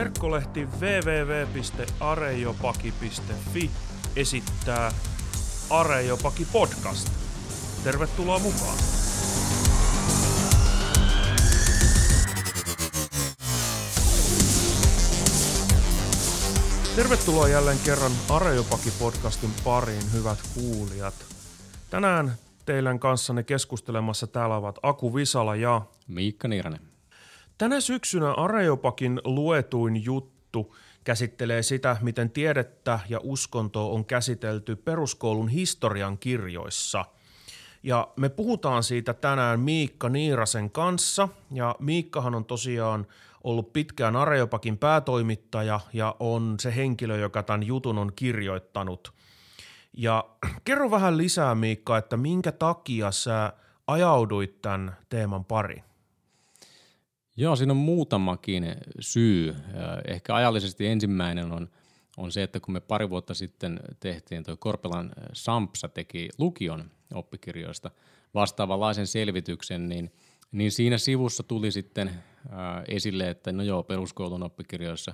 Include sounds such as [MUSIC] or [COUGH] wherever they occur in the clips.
Verkkolehti www.arejopaki.fi esittää Arejopaki podcast. Tervetuloa mukaan! Tervetuloa jälleen kerran Arejopaki-podcastin pariin, hyvät kuulijat. Tänään teidän kanssanne keskustelemassa täällä ovat Aku Visala ja Miikka Niiranen. Tänä syksynä Areopakin luetuin juttu käsittelee sitä, miten tiedettä ja uskontoa on käsitelty peruskoulun historian kirjoissa. Ja me puhutaan siitä tänään Miikka Niirasen kanssa, ja Miikkahan on tosiaan ollut pitkään Areopakin päätoimittaja ja on se henkilö, joka tämän jutun on kirjoittanut. Ja [CLEARS THROAT] kerro vähän lisää Miikka, että minkä takia sä ajauduit tämän teeman pariin? Joo, siinä on muutamakin syy. Ehkä ajallisesti ensimmäinen on, on se, että kun me pari vuotta sitten tehtiin, toi Korpelan Sampsa teki lukion oppikirjoista vastaavanlaisen selvityksen, niin, niin siinä sivussa tuli sitten esille, että no joo, peruskoulun oppikirjoissa,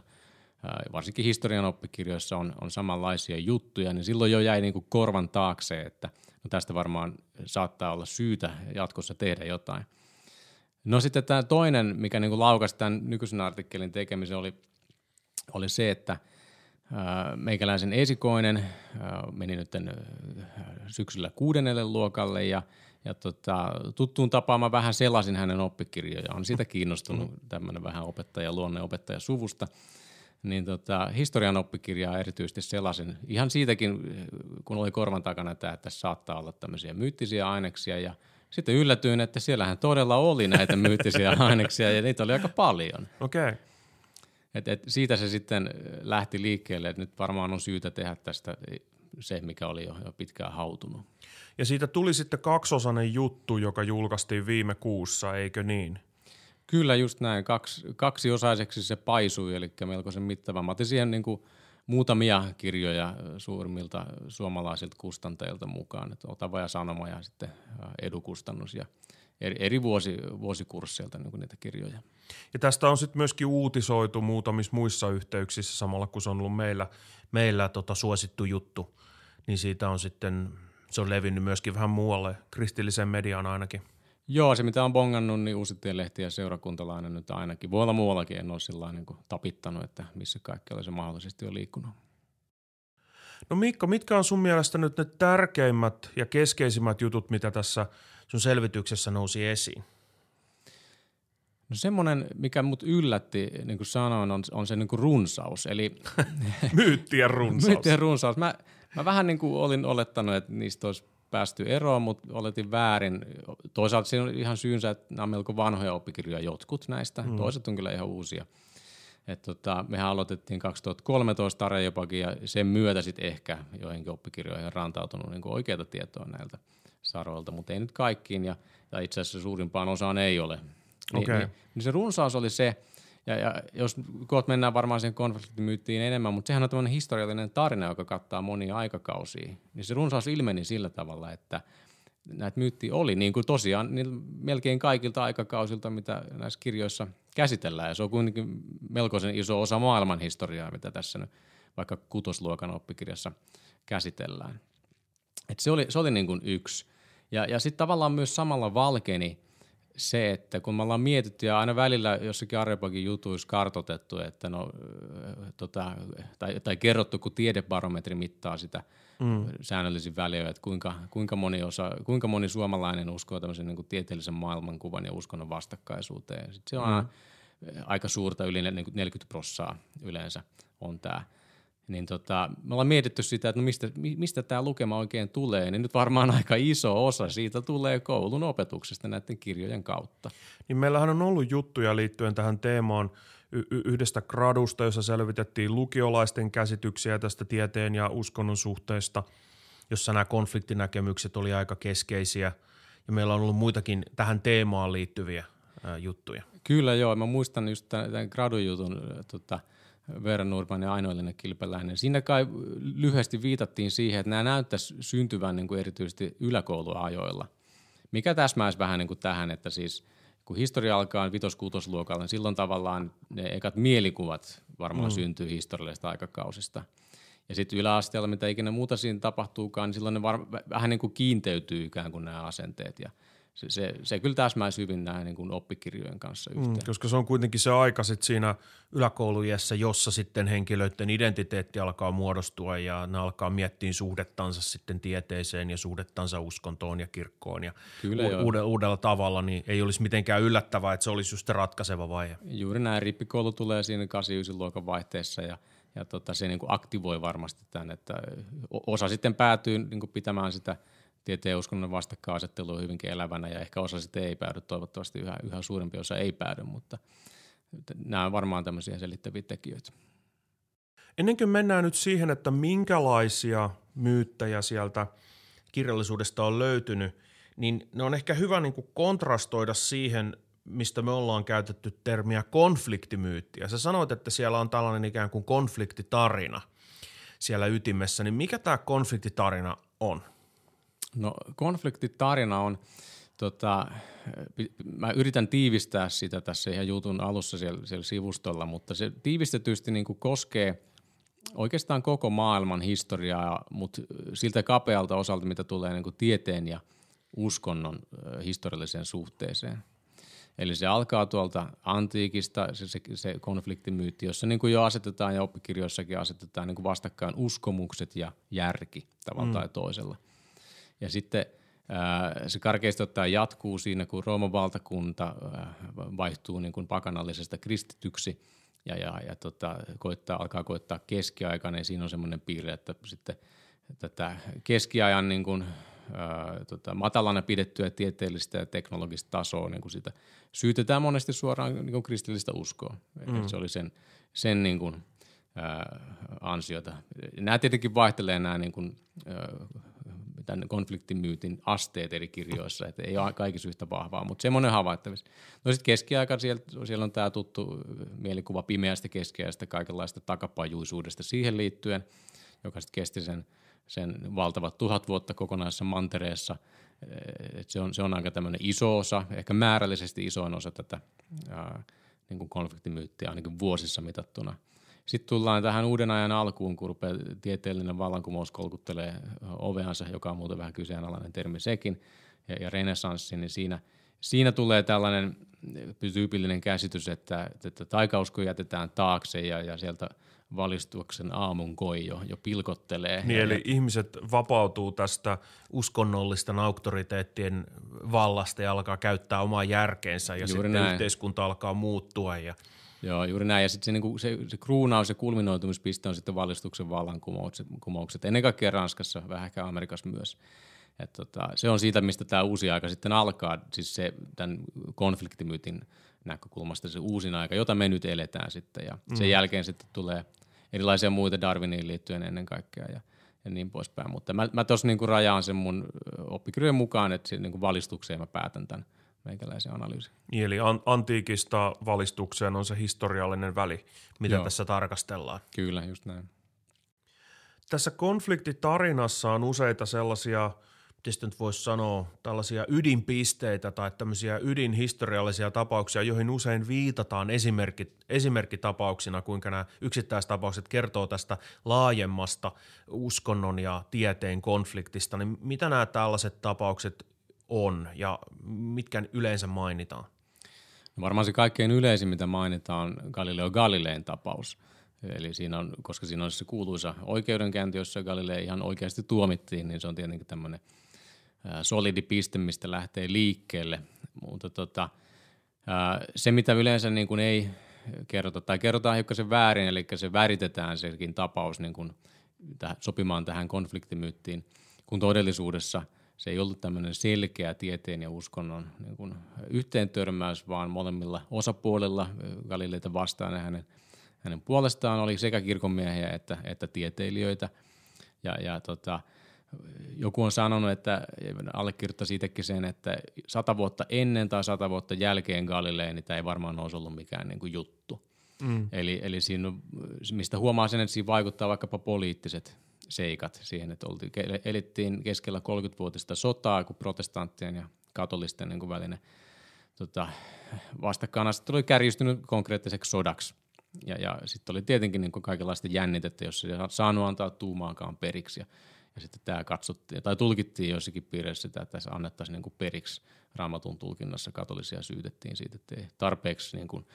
varsinkin historian oppikirjoissa on, on samanlaisia juttuja, niin silloin jo jäi niin kuin korvan taakse, että no tästä varmaan saattaa olla syytä jatkossa tehdä jotain – No sitten tämä toinen, mikä niin laukasi tämän nykyisen artikkelin tekemisen, oli, oli se, että meikäläisen esikoinen meni nyt syksyllä kuudennelle luokalle ja, ja tota, tuttuun tapaamaan vähän selasin hänen oppikirjoja. On siitä kiinnostunut mm. tämmöinen vähän opettaja, luonneopettaja suvusta. Niin tota, historian oppikirjaa erityisesti selasin. Ihan siitäkin, kun oli korvan takana tämä, että saattaa olla tämmöisiä myyttisiä aineksia ja – sitten yllätyin, että siellähän todella oli näitä [LAUGHS] myyttisiä aineksia ja niitä oli aika paljon. Okei. Okay. Et, et siitä se sitten lähti liikkeelle, että nyt varmaan on syytä tehdä tästä se, mikä oli jo, jo pitkään hautunut. Ja siitä tuli sitten kaksosainen juttu, joka julkaistiin viime kuussa, eikö niin? Kyllä just näin. Kaksi, kaksiosaiseksi se paisui, eli melkoisen mittava. Mä otin siihen niin kuin – muutamia kirjoja suurimmilta suomalaisilta kustantajilta mukaan, että Otava ja Sanoma ja sitten edukustannus ja eri, vuosi, vuosikursseilta niin niitä kirjoja. Ja tästä on sitten myöskin uutisoitu muutamissa muissa yhteyksissä samalla, kun se on ollut meillä, meillä tota suosittu juttu, niin siitä on sitten, se on levinnyt myöskin vähän muualle, kristilliseen mediaan ainakin – Joo, se mitä on bongannut, niin uusittiin lehti ja seurakuntalainen nyt ainakin. Voi olla muuallakin, en ole sillä niin kuin tapittanut, että missä kaikkialla se mahdollisesti on liikkunut. No Mikko, mitkä on sun mielestä nyt ne tärkeimmät ja keskeisimmät jutut, mitä tässä sun selvityksessä nousi esiin? No semmoinen, mikä mut yllätti, niin kuin sanoin, on, on se niin kuin runsaus. Eli [LAUGHS] Myyttien runsaus. Myyttien runsaus. Mä, mä vähän niin kuin olin olettanut, että niistä olisi päästy eroon, mutta oletin väärin. Toisaalta siinä on ihan syynsä, että nämä on melko vanhoja oppikirjoja jotkut näistä, mm. toiset on kyllä ihan uusia. Et tota, mehän aloitettiin 2013 Arejopakin ja sen myötä sitten ehkä joihinkin oppikirjoihin rantautunut niin oikeita tietoa näiltä saroilta, mutta ei nyt kaikkiin ja, ja itse asiassa suurimpaan osaan ei ole. Ni, okay. niin, niin se runsaus oli se, ja, ja jos kohta mennään varmaan sen konfliktimyyttiin enemmän, mutta sehän on tämmöinen historiallinen tarina, joka kattaa monia aikakausia. Niin se runsaus ilmeni sillä tavalla, että näitä myyttiä oli, niin kuin tosiaan niin melkein kaikilta aikakausilta, mitä näissä kirjoissa käsitellään. Ja se on kuitenkin melkoisen iso osa maailman historiaa, mitä tässä nyt vaikka kutosluokan oppikirjassa käsitellään. Et se oli, se oli niin kuin yksi. Ja, ja sitten tavallaan myös samalla valkeni – se, että kun me ollaan mietitty ja aina välillä jossakin Arepakin jutuissa kartotettu, että no, tota, tai, tai kerrottu, kun tiedebarometri mittaa sitä mm. säännöllisin väliä, että kuinka, kuinka, moni osa, kuinka moni suomalainen uskoo tämmöisen niin kuin tieteellisen maailmankuvan ja uskonnon vastakkaisuuteen. Sitten se on mm. aika suurta, yli 40 prossaa yleensä on tämä – niin tota, me ollaan mietitty sitä, että no mistä, mistä tämä lukema oikein tulee, niin nyt varmaan aika iso osa siitä tulee koulun opetuksesta näiden kirjojen kautta. Niin meillähän on ollut juttuja liittyen tähän teemaan y- yhdestä gradusta, jossa selvitettiin lukiolaisten käsityksiä tästä tieteen ja uskonnon suhteesta, jossa nämä konfliktinäkemykset oli aika keskeisiä ja meillä on ollut muitakin tähän teemaan liittyviä ää, juttuja. Kyllä joo, mä muistan just tämän gradujutun tota – Veera Nurman ja Ainoillinen Kilpeläinen. Siinä kai lyhyesti viitattiin siihen, että nämä näyttäisi syntyvän niin kuin erityisesti yläkouluajoilla. Mikä täsmäisi vähän niin kuin tähän, että siis kun historia alkaa vitos luokalla niin silloin tavallaan ne ekat mielikuvat varmaan mm. syntyy historiallisesta aikakausista. Ja sitten yläasteella, mitä ikinä muuta siinä tapahtuukaan, niin silloin ne var, vähän niin kuin kiinteytyy ikään kuin nämä asenteet ja – se, se, se kyllä täsmäisi hyvin näin niin kuin oppikirjojen kanssa mm, yhteen. Mm, koska se on kuitenkin se aika sit siinä yläkoulujessa, jossa sitten henkilöiden identiteetti alkaa muodostua ja ne alkaa miettiä suhdettansa sitten tieteeseen ja suhdettansa uskontoon ja kirkkoon ja kyllä u- uudella, uudella tavalla, niin ei olisi mitenkään yllättävää, että se olisi just se ratkaiseva vaihe. Juuri näin, rippikoulu tulee siinä 8 luokan vaihteessa ja ja tota, se niin kuin aktivoi varmasti tämän, että osa sitten päätyy niin kuin pitämään sitä – tieteen ja uskonnon vastakkainasettelu on hyvinkin elävänä ja ehkä osa sitten ei päädy, toivottavasti yhä, yhä suurempi osa ei päädy, mutta nämä on varmaan tämmöisiä selittäviä tekijöitä. Ennen kuin mennään nyt siihen, että minkälaisia myyttäjä sieltä kirjallisuudesta on löytynyt, niin ne on ehkä hyvä niin kuin kontrastoida siihen, mistä me ollaan käytetty termiä konfliktimyytti. Ja sä sanoit, että siellä on tällainen ikään kuin konfliktitarina siellä ytimessä, niin mikä tämä konfliktitarina on? No konfliktitarina on, tota, mä yritän tiivistää sitä tässä ihan jutun alussa siellä, siellä sivustolla, mutta se tiivistetysti niin kuin koskee oikeastaan koko maailman historiaa, mutta siltä kapealta osalta, mitä tulee niin kuin tieteen ja uskonnon historialliseen suhteeseen. Eli se alkaa tuolta antiikista, se, se, se konfliktimyytti, jossa niin kuin jo asetetaan ja oppikirjoissakin asetetaan niin kuin vastakkain uskomukset ja järki tavalla mm. tai toisella. Ja sitten se karkeasti ottaen jatkuu siinä, kun Rooman valtakunta vaihtuu niin kuin pakanallisesta kristityksi ja, ja, ja tota, koittaa, alkaa koittaa keskiaika, niin siinä on semmoinen piirre, että sitten tätä keskiajan niin kuin, ää, tota, matalana pidettyä tieteellistä ja teknologista tasoa, niin kuin sitä syytetään monesti suoraan niin kuin kristillistä uskoa. Mm. Se oli sen, sen niin kuin, ää, ansiota. Nämä tietenkin vaihtelee nämä niin kuin, ää, tämän konfliktimyytin asteet eri kirjoissa, että ei ole kaikki yhtä vahvaa, mutta semmoinen havaittavissa. No sitten keskiaika, siellä, siellä on tämä tuttu mielikuva pimeästä keskiajasta, kaikenlaista takapajuisuudesta siihen liittyen, joka sitten kesti sen, sen valtavat tuhat vuotta kokonaisessa mantereessa. Et se, on, se on aika tämmöinen iso osa, ehkä määrällisesti isoin osa tätä ää, niin kuin konfliktimyyttiä ainakin vuosissa mitattuna – sitten tullaan tähän uuden ajan alkuun, kun rupeaa tieteellinen vallankumous kolkuttelee oveansa, joka on muuten vähän kyseenalainen termi sekin, ja, ja renessanssi, niin siinä, siinä tulee tällainen tyypillinen käsitys, että, että taikausko jätetään taakse ja, ja sieltä valistuksen aamun koi jo, jo pilkottelee. Niin, eli ja, ihmiset vapautuu tästä uskonnollisten auktoriteettien vallasta ja alkaa käyttää omaa järkeensä ja sitten näin. yhteiskunta alkaa muuttua ja – Joo, juuri näin. Ja sitten se, niin se, se kruunaus ja kulminoitumispiste on sitten valistuksen vallankumoukset. Ennen kaikkea Ranskassa, vähän ehkä Amerikassa myös. Et tota, se on siitä, mistä tämä uusi aika sitten alkaa, siis se tämän konfliktimyytin näkökulmasta se uusin aika, jota me nyt eletään sitten. Ja mm. sen jälkeen sitten tulee erilaisia muita Darwiniin liittyen ennen kaikkea ja, ja niin poispäin. Mutta mä, mä tuossa niin rajaan sen mun oppikirjojen mukaan, että se, niin valistukseen mä päätän tämän meikäläisen analyysin. Niin, eli an- antiikista valistukseen on se historiallinen väli, mitä Joo. tässä tarkastellaan. Kyllä, just näin. Tässä konfliktitarinassa on useita sellaisia, miten nyt voisi sanoa, tällaisia ydinpisteitä tai tämmöisiä ydinhistoriallisia tapauksia, joihin usein viitataan esimerkki, esimerkkitapauksina, kuinka nämä yksittäistapaukset kertoo tästä laajemmasta uskonnon ja tieteen konfliktista. Niin mitä nämä tällaiset tapaukset on ja mitkä yleensä mainitaan? No varmaan se kaikkein yleisin, mitä mainitaan, Galileo Galileen tapaus. Eli siinä on, koska siinä on se kuuluisa oikeudenkäynti, jossa Galilei ihan oikeasti tuomittiin, niin se on tietenkin tämmöinen solidi piste, mistä lähtee liikkeelle. Mutta tota, se, mitä yleensä niin kuin ei kerrota, tai kerrotaan sen väärin, eli se väritetään sekin tapaus niin kuin sopimaan tähän konfliktimyyttiin, kun todellisuudessa – se ei ollut tämmöinen selkeä tieteen ja uskonnon niin kuin yhteentörmäys, vaan molemmilla osapuolilla Galileita vastaan ja hänen, hänen puolestaan oli sekä kirkonmiehiä että, että tieteilijöitä. Ja, ja tota, joku on sanonut, että allekirjoittaa siitäkin sen, että sata vuotta ennen tai sata vuotta jälkeen Galileen, niin tämä ei varmaan olisi ollut mikään niin kuin juttu. Mm. Eli, eli siinä, mistä huomaa sen, että siinä vaikuttaa vaikkapa poliittiset seikat siihen, että oltiin, elittiin keskellä 30-vuotista sotaa, kun protestanttien ja katolisten niin välinen tota, vastakkainasettelu oli kärjistynyt konkreettiseksi sodaksi. Ja, ja sitten oli tietenkin niin kaikenlaista jännitettä, jos ei saanut antaa tuumaakaan periksi. Ja, ja sitten tämä katsottiin, tai tulkittiin joissakin piireissä sitä, että tässä annettaisiin niin periksi raamatun tulkinnassa. Katolisia syytettiin siitä, että ei tarpeeksi niin kuin,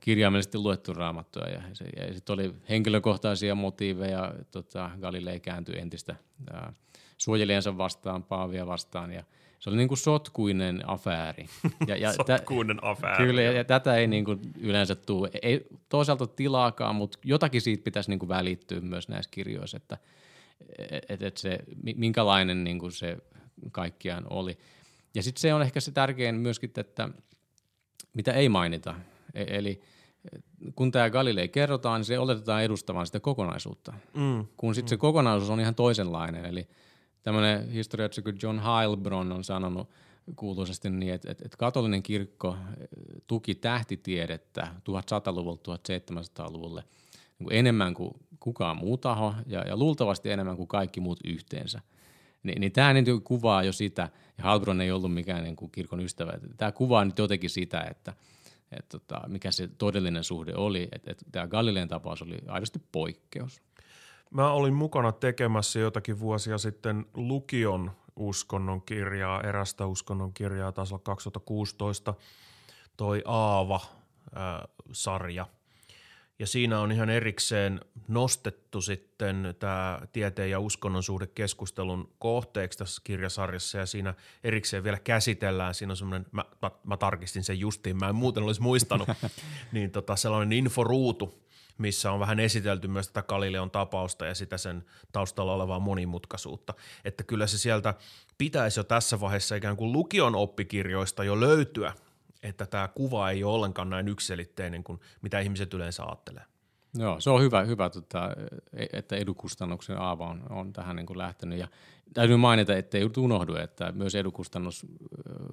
kirjaimellisesti luettu raamattua. Ja, se, ja sitten oli henkilökohtaisia motiiveja. Tota, Galilei kääntyi entistä ää, suojelijansa vastaan, Paavia vastaan. Ja se oli niin kuin sotkuinen afääri. Ja, ja [LAUGHS] sotkuinen afääri. Kyllä, ja, ja tätä ei niin kuin yleensä tule. Ei toisaalta tilaakaan, mutta jotakin siitä pitäisi niin kuin välittyä myös näissä kirjoissa, että et, et se, minkälainen niin kuin se kaikkiaan oli. Ja sitten se on ehkä se tärkein myöskin, että mitä ei mainita. E, eli kun tämä Galilei kerrotaan, niin se oletetaan edustamaan sitä kokonaisuutta. Mm. Kun sitten mm. se kokonaisuus on ihan toisenlainen. Eli tämmöinen historiatsi kuin John Heilbronn on sanonut kuuluisesti niin, että, että, että katolinen kirkko tuki tähtitiedettä 1100-luvulta 1700-luvulle niin kuin enemmän kuin kukaan muu taho ja, ja luultavasti enemmän kuin kaikki muut yhteensä. Ni, niin tämä niin kuvaa jo sitä, ja Halbron ei ollut mikään niin kuin kirkon ystävä, tämä kuvaa nyt jotenkin sitä, että, että tota, mikä se todellinen suhde oli, tämä Galileen tapaus oli aidosti poikkeus. Mä olin mukana tekemässä jotakin vuosia sitten lukion uskonnon kirjaa, erästä uskonnon kirjaa, taas 2016, toi Aava-sarja – ja siinä on ihan erikseen nostettu sitten tämä tieteen ja uskonnon suhde keskustelun kohteeksi tässä kirjasarjassa. Ja siinä erikseen vielä käsitellään, siinä on semmoinen, mä, mä, mä tarkistin sen justiin, mä en muuten olisi muistanut, [LAUGHS] niin tota sellainen inforuutu, missä on vähän esitelty myös tätä Galileon tapausta ja sitä sen taustalla olevaa monimutkaisuutta. Että kyllä se sieltä pitäisi jo tässä vaiheessa ikään kuin lukion oppikirjoista jo löytyä että tämä kuva ei ole ollenkaan näin ykselitteinen kuin mitä ihmiset yleensä ajattelee. Joo, se on hyvä, hyvä tota, että edukustannuksen aava on, on tähän niin kuin lähtenyt. Ja täytyy mainita, että ei unohdu, että myös edukustannus,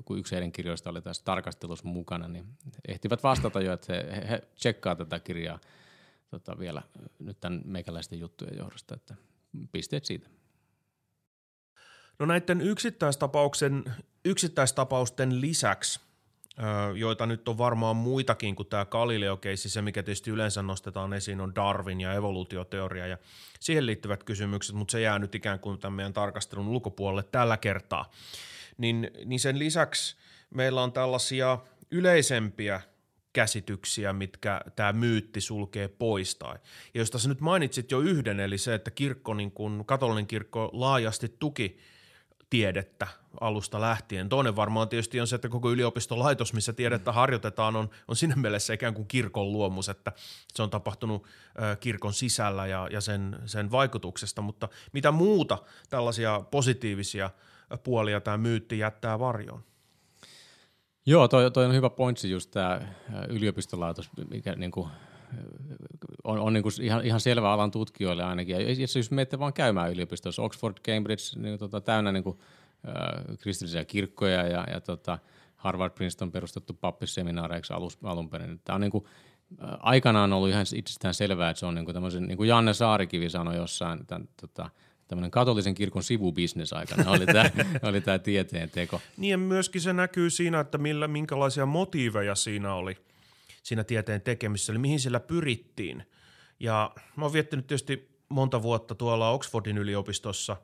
kun yksi heidän kirjoista oli tässä tarkastelussa mukana, niin ehtivät vastata jo, että he, he tsekkaa tätä kirjaa tota, vielä nyt tämän meikäläisten juttujen johdosta, että pisteet siitä. No näiden yksittäistapauksen, yksittäistapausten lisäksi joita nyt on varmaan muitakin kuin tämä Galileo-keissi. Se, mikä tietysti yleensä nostetaan esiin, on Darwin ja evoluutioteoria ja siihen liittyvät kysymykset, mutta se jää nyt ikään kuin tämän meidän tarkastelun ulkopuolelle tällä kertaa. Niin, niin sen lisäksi meillä on tällaisia yleisempiä käsityksiä, mitkä tämä myytti sulkee pois. Tai. Ja josta sä nyt mainitsit jo yhden, eli se, että kirkko, niin kun katolinen kirkko laajasti tuki – tiedettä alusta lähtien. Toinen varmaan tietysti on se, että koko yliopistolaitos, missä tiedettä harjoitetaan, on, on siinä mielessä ikään kuin kirkon luomus, että se on tapahtunut kirkon sisällä ja, ja sen, sen vaikutuksesta, mutta mitä muuta tällaisia positiivisia puolia tämä myytti jättää varjoon? Joo, toi, toi on hyvä pointsi just tämä yliopistolaitos, mikä niin kuin on, on niin kuin ihan, ihan selvä alan tutkijoille ainakin. Ja jos menette vaan käymään yliopistossa, Oxford, Cambridge, niin tota, täynnä niin kuin, äh, kristillisiä kirkkoja ja, ja tota, Harvard, Princeton perustettu pappisseminaareiksi alus, alun perin. Tämä on niin kuin, äh, aikanaan ollut ihan itsestään selvää, että se on niin kuin, niin kuin Janne Saarikivi sanoi jossain, tämän, tota, tämmöinen katolisen kirkon sivubisnes aikana oli tämä, [LAUGHS] oli tämä tieteen teko. Niin ja myöskin se näkyy siinä, että millä, minkälaisia motiiveja siinä oli – siinä tieteen tekemisessä, eli mihin sillä pyrittiin. Ja mä oon viettänyt tietysti monta vuotta tuolla Oxfordin yliopistossa,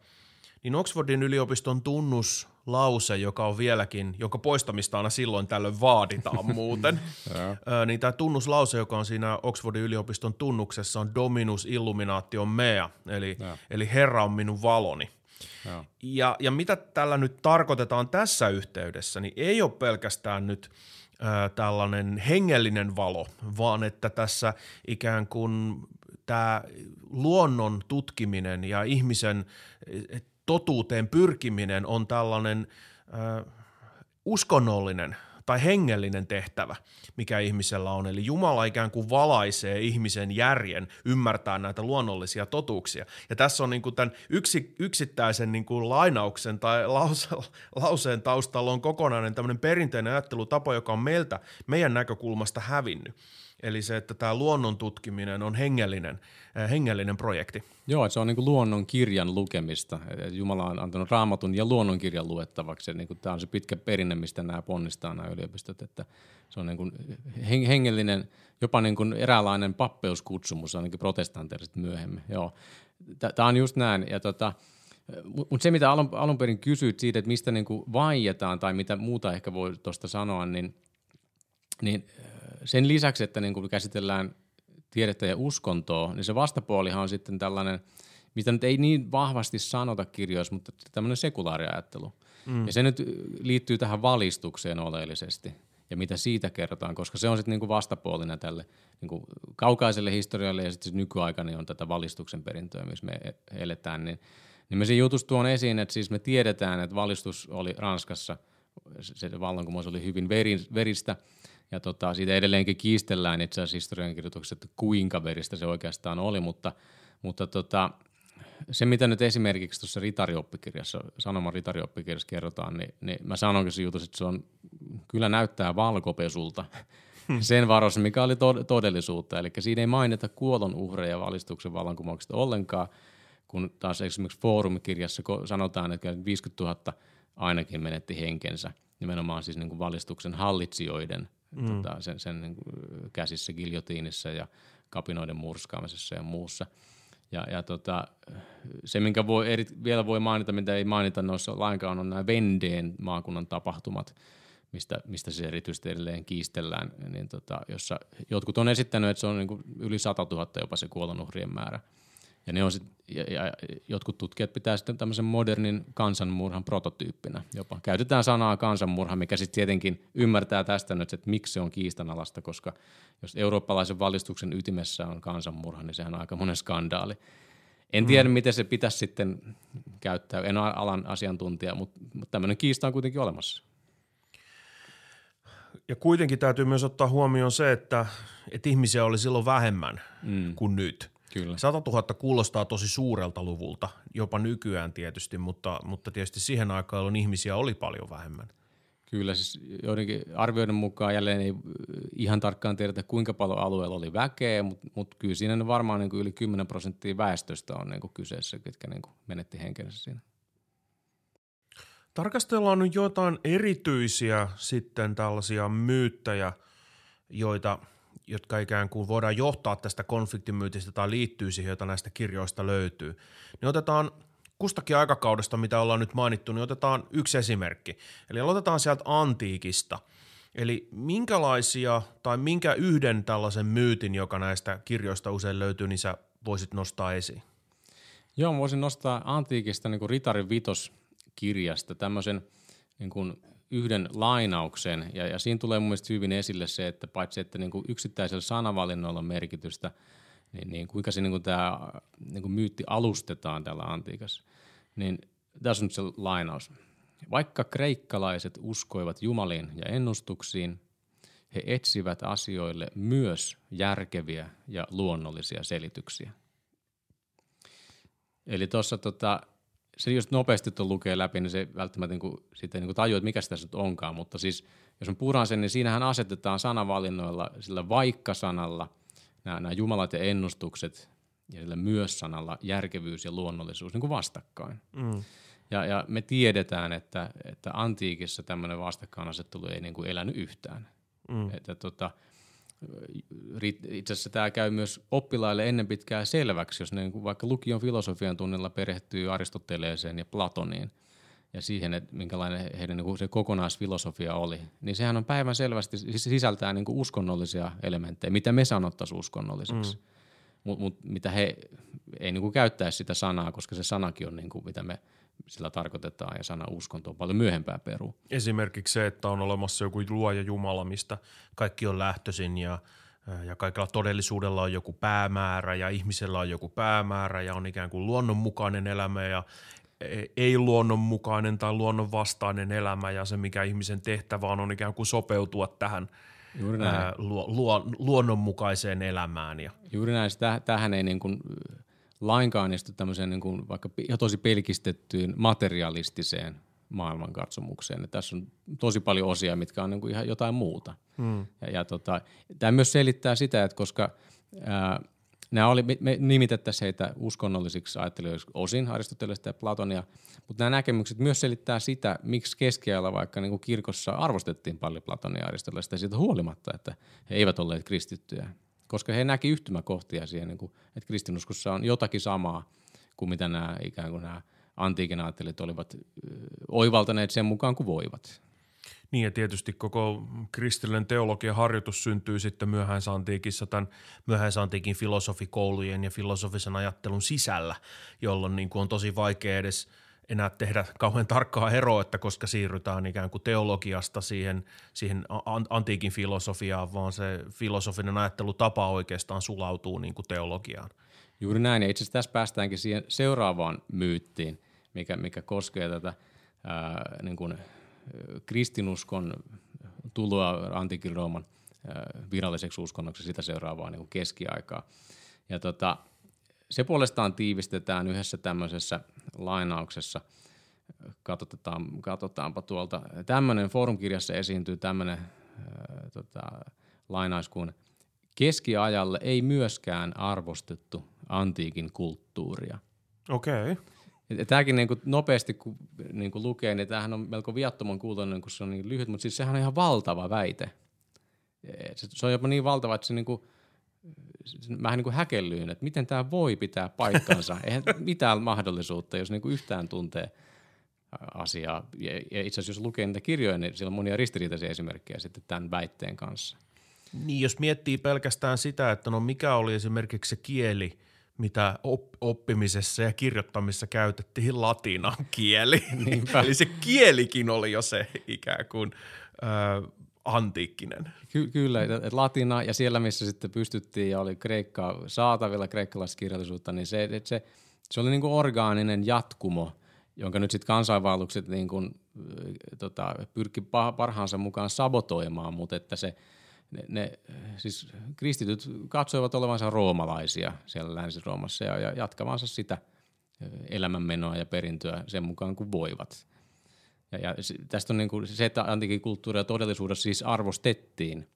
niin Oxfordin yliopiston tunnuslause, joka on vieläkin, jonka poistamista aina silloin tällöin vaaditaan [LAUGHS] muuten, niin tämä tunnuslause, joka on siinä Oxfordin yliopiston tunnuksessa on Dominus Illuminatio Mea, eli, eli Herra on minun valoni. Ja, ja mitä tällä nyt tarkoitetaan tässä yhteydessä, niin ei ole pelkästään nyt – tällainen hengellinen valo, vaan että tässä ikään kuin tämä luonnon tutkiminen ja ihmisen totuuteen pyrkiminen on tällainen uskonnollinen tai hengellinen tehtävä, mikä ihmisellä on. Eli Jumala ikään kuin valaisee ihmisen järjen ymmärtää näitä luonnollisia totuuksia. Ja tässä on niin kuin tämän yksi, yksittäisen niin kuin lainauksen tai lause, lauseen taustalla on kokonainen tämmöinen perinteinen ajattelutapa, joka on meiltä, meidän näkökulmasta hävinnyt. Eli se, että tämä luonnon tutkiminen on hengellinen, äh, hengellinen projekti. Joo, se on niin luonnon kirjan lukemista. Jumala on antanut raamatun ja luonnon kirjan luettavaksi. niin tämä on se pitkä perinne, mistä nämä ponnistaa nämä yliopistot. Että se on niin kuin hengellinen, jopa niin kuin eräänlainen pappeuskutsumus, ainakin protestanteista myöhemmin. Joo, tämä on just näin. Ja tota, mutta se, mitä alun, alun perin kysyit siitä, että mistä niin kuin vaietaan tai mitä muuta ehkä voi tuosta sanoa, niin, niin sen lisäksi, että niin kuin käsitellään tiedettä ja uskontoa, niin se vastapuolihan on sitten tällainen, mitä nyt ei niin vahvasti sanota kirjoissa, mutta tämmöinen sekulaariajattelu. Mm. Ja se nyt liittyy tähän valistukseen oleellisesti ja mitä siitä kerrotaan, koska se on sitten niinku vastapuolina tälle niinku kaukaiselle historialle ja sitten nykyaikana niin on tätä valistuksen perintöä, missä me eletään, niin, niin me siinä jutussa tuon esiin, että siis me tiedetään, että valistus oli Ranskassa, se vallankumous oli hyvin veristä ja tota, siitä edelleenkin kiistellään itse asiassa historiankirjoituksessa, että kuinka veristä se oikeastaan oli, mutta, mutta tota, se, mitä nyt esimerkiksi tuossa ritarioppikirjassa, Sanoman ritarioppikirjassa kerrotaan, niin, niin mä sanonkin se jutus, että se on, kyllä näyttää valkopesulta hmm. sen varossa, mikä oli todellisuutta. Eli siinä ei mainita kuolonuhreja valistuksen vallankumouksesta ollenkaan, kun taas esimerkiksi foorumikirjassa sanotaan, että 50 000 ainakin menetti henkensä nimenomaan siis niin kuin valistuksen hallitsijoiden mm. tota, sen, sen niin käsissä giljotiinissa ja kapinoiden murskaamisessa ja muussa. Ja, ja tota, se, minkä voi eri, vielä voi mainita, mitä ei mainita noissa lainkaan, on nämä Vendeen maakunnan tapahtumat, mistä, mistä se erityisesti edelleen kiistellään, niin tota, jossa jotkut on esittänyt, että se on niin kuin yli 100 000 jopa se kuolonuhrien määrä – ja, ne on sit, ja, ja jotkut tutkijat pitää sitten tämmöisen modernin kansanmurhan prototyyppinä jopa. Käytetään sanaa kansanmurha, mikä sitten tietenkin ymmärtää tästä nyt, että miksi se on kiistanalasta, koska jos eurooppalaisen valistuksen ytimessä on kansanmurha, niin sehän on aika monen skandaali. En tiedä, mm. miten se pitäisi sitten käyttää, en ole alan asiantuntija, mutta, mutta tämmöinen kiista on kuitenkin olemassa. Ja kuitenkin täytyy myös ottaa huomioon se, että, että ihmisiä oli silloin vähemmän mm. kuin nyt. Kyllä. 100 000 kuulostaa tosi suurelta luvulta, jopa nykyään tietysti, mutta, mutta tietysti siihen aikaan ihmisiä oli paljon vähemmän. Kyllä, siis joidenkin arvioiden mukaan jälleen ei ihan tarkkaan tiedetä, kuinka paljon alueella oli väkeä, mutta, mutta kyllä siinä varmaan niin kuin yli 10 prosenttia väestöstä on niin kuin kyseessä, ketkä niin kuin menetti henkensä siinä. Tarkastellaan nyt jotain erityisiä sitten tällaisia myyttäjä, joita – jotka ikään kuin voidaan johtaa tästä konfliktimyytistä tai liittyy siihen, jota näistä kirjoista löytyy, niin otetaan kustakin aikakaudesta, mitä ollaan nyt mainittu, niin otetaan yksi esimerkki. Eli aloitetaan sieltä antiikista. Eli minkälaisia tai minkä yhden tällaisen myytin, joka näistä kirjoista usein löytyy, niin sä voisit nostaa esiin? Joo, voisin nostaa antiikista niin kuin Ritarin vitoskirjasta tämmöisen niin kuin yhden lainauksen, ja, ja siinä tulee mun mielestä hyvin esille se, että paitsi että niin kuin yksittäisellä sanavalinnoilla on merkitystä, niin, niin kuinka se niin kuin tämä niin kuin myytti alustetaan tällä antiikassa. Niin tässä on nyt se lainaus. Vaikka kreikkalaiset uskoivat jumaliin ja ennustuksiin, he etsivät asioille myös järkeviä ja luonnollisia selityksiä. Eli tuossa tota, se jos nopeasti tuon lukee läpi, niin se välttämättä niin sitten niin tajuu, että mikä se tässä nyt onkaan. Mutta siis jos on puhutaan sen, niin siinähän asetetaan sanavalinnoilla sillä vaikka-sanalla nämä, nämä jumalat ja ennustukset ja sillä myös-sanalla järkevyys ja luonnollisuus niin kuin vastakkain. Mm. Ja, ja me tiedetään, että, että antiikissa tämmöinen vastakkainasettelu ei niin kuin elänyt yhtään. Mm. Että tota, itse asiassa tämä käy myös oppilaille ennen pitkää selväksi, jos ne vaikka lukion filosofian tunnilla perehtyy Aristoteleeseen ja Platoniin ja siihen, että minkälainen heidän niin se kokonaisfilosofia oli, niin sehän on päivän selvästi, sisältää niin uskonnollisia elementtejä, mitä me sanottaisiin uskonnolliseksi. Mm. Mutta mut, mitä he ei niin käyttäisi sitä sanaa, koska se sanakin on niin kuin, mitä me sillä tarkoitetaan ja sana uskonto on paljon myöhempää peru. Esimerkiksi se, että on olemassa joku luoja Jumala, mistä kaikki on lähtöisin ja ja kaikilla todellisuudella on joku päämäärä ja ihmisellä on joku päämäärä ja on ikään kuin luonnonmukainen elämä ja e, ei-luonnonmukainen tai luonnonvastainen elämä ja se, mikä ihmisen tehtävä on, on ikään kuin sopeutua tähän Juuri näin. Ää, lu, lu, luonnonmukaiseen elämään. Ja. Juuri näin. Tähän ei niin kuin lainkaan istu tämmöiseen niin kuin vaikka tosi pelkistettyyn materialistiseen maailmankatsomukseen. Ja tässä on tosi paljon osia, mitkä on niin kuin ihan jotain muuta. Hmm. Ja, ja tota, tämä myös selittää sitä, että koska ää, nämä oli, me, me nimitettäisiin heitä uskonnollisiksi ajattelijoiksi osin Aristotelesta ja Platonia, mutta nämä näkemykset myös selittää sitä, miksi keskiajalla vaikka niin kuin kirkossa arvostettiin paljon Platonia ja Aristotelesta siitä huolimatta, että he eivät olleet kristittyjä. Koska he näki yhtymäkohtia siihen, niin kuin, että kristinuskossa on jotakin samaa kuin mitä nämä ikään kuin nämä antiikin ajattelijat olivat oivaltaneet sen mukaan kuin voivat. Niin ja tietysti koko kristillinen teologian harjoitus syntyy sitten myöhäisantiikissa tämän myöhäisantiikin filosofikoulujen ja filosofisen ajattelun sisällä, jolloin niin kuin on tosi vaikea edes enää tehdä kauhean tarkkaa eroa, että koska siirrytään ikään kuin teologiasta siihen, siihen antiikin filosofiaan, vaan se filosofinen ajattelutapa oikeastaan sulautuu niin kuin teologiaan. Juuri näin, ja itse asiassa tässä päästäänkin siihen seuraavaan myyttiin, mikä, mikä koskee tätä ää, niin kuin, kristinuskon tuloa antiikin Rooman viralliseksi uskonnoksi sitä seuraavaa niin kuin keskiaikaa. Ja tota, se puolestaan tiivistetään yhdessä tämmöisessä lainauksessa. Katsotaan, katsotaanpa tuolta. Tämmöinen forumkirjassa esiintyy tämmöinen tota, lainaus kuin Keskiajalle ei myöskään arvostettu antiikin kulttuuria. Okei. Okay. Tämäkin niin kuin nopeasti kun niin kuin lukee, niin tämähän on melko viattoman kuultoinen, kun se on niin lyhyt, mutta siis sehän on ihan valtava väite. Se on jopa niin valtava, että se niin kuin, vähän niin kuin häkellyin, että miten tämä voi pitää paikkansa. [LAUGHS] Eihän mitään mahdollisuutta, jos niin kuin yhtään tuntee asiaa. Ja itse asiassa jos lukee niitä kirjoja, niin siellä on monia ristiriitaisia esimerkkejä sitten tämän väitteen kanssa. Niin, jos miettii pelkästään sitä, että no mikä oli esimerkiksi se kieli – mitä op- oppimisessa ja kirjoittamisessa käytettiin latinan kieli. [LAUGHS] Eli se kielikin oli jo se ikään kuin ö, antiikkinen. Ky- kyllä, että latina ja siellä missä sitten pystyttiin ja oli kreikkaa saatavilla, kreikkalaiskirjallisuutta, niin se, että se, se oli niin kuin orgaaninen jatkumo, jonka nyt sitten kansainvaellukset niin kuin, tota, pyrki parhaansa mukaan sabotoimaan, mutta että se – ne, ne siis kristityt katsoivat olevansa roomalaisia siellä Länsi-Roomassa ja, ja jatkavansa sitä elämänmenoa ja perintöä sen mukaan kuin voivat. Ja, ja tästä on niin kuin se, että antiikin kulttuuria todellisuudessa siis arvostettiin,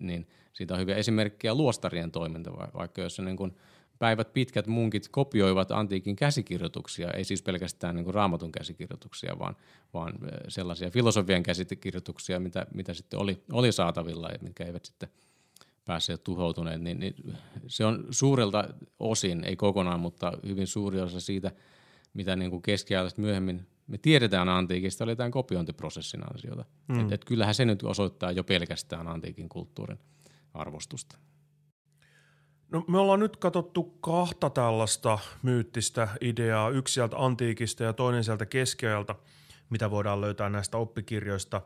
niin siitä on hyviä esimerkkejä luostarien toiminta, vaikka jos niin kuin – päivät pitkät munkit kopioivat antiikin käsikirjoituksia, ei siis pelkästään niin kuin raamatun käsikirjoituksia, vaan, vaan sellaisia filosofian käsikirjoituksia, mitä, mitä sitten oli, oli saatavilla ja mitkä eivät sitten päässeet tuhoutuneet, niin, niin se on suurelta osin, ei kokonaan, mutta hyvin suuri osa siitä, mitä niin kuin myöhemmin me tiedetään antiikista, oli tämän kopiointiprosessin ansiota. Mm. Et, et kyllähän se nyt osoittaa jo pelkästään antiikin kulttuurin arvostusta. No, me ollaan nyt katsottu kahta tällaista myyttistä ideaa, yksi sieltä antiikista ja toinen sieltä keskeältä, mitä voidaan löytää näistä oppikirjoista.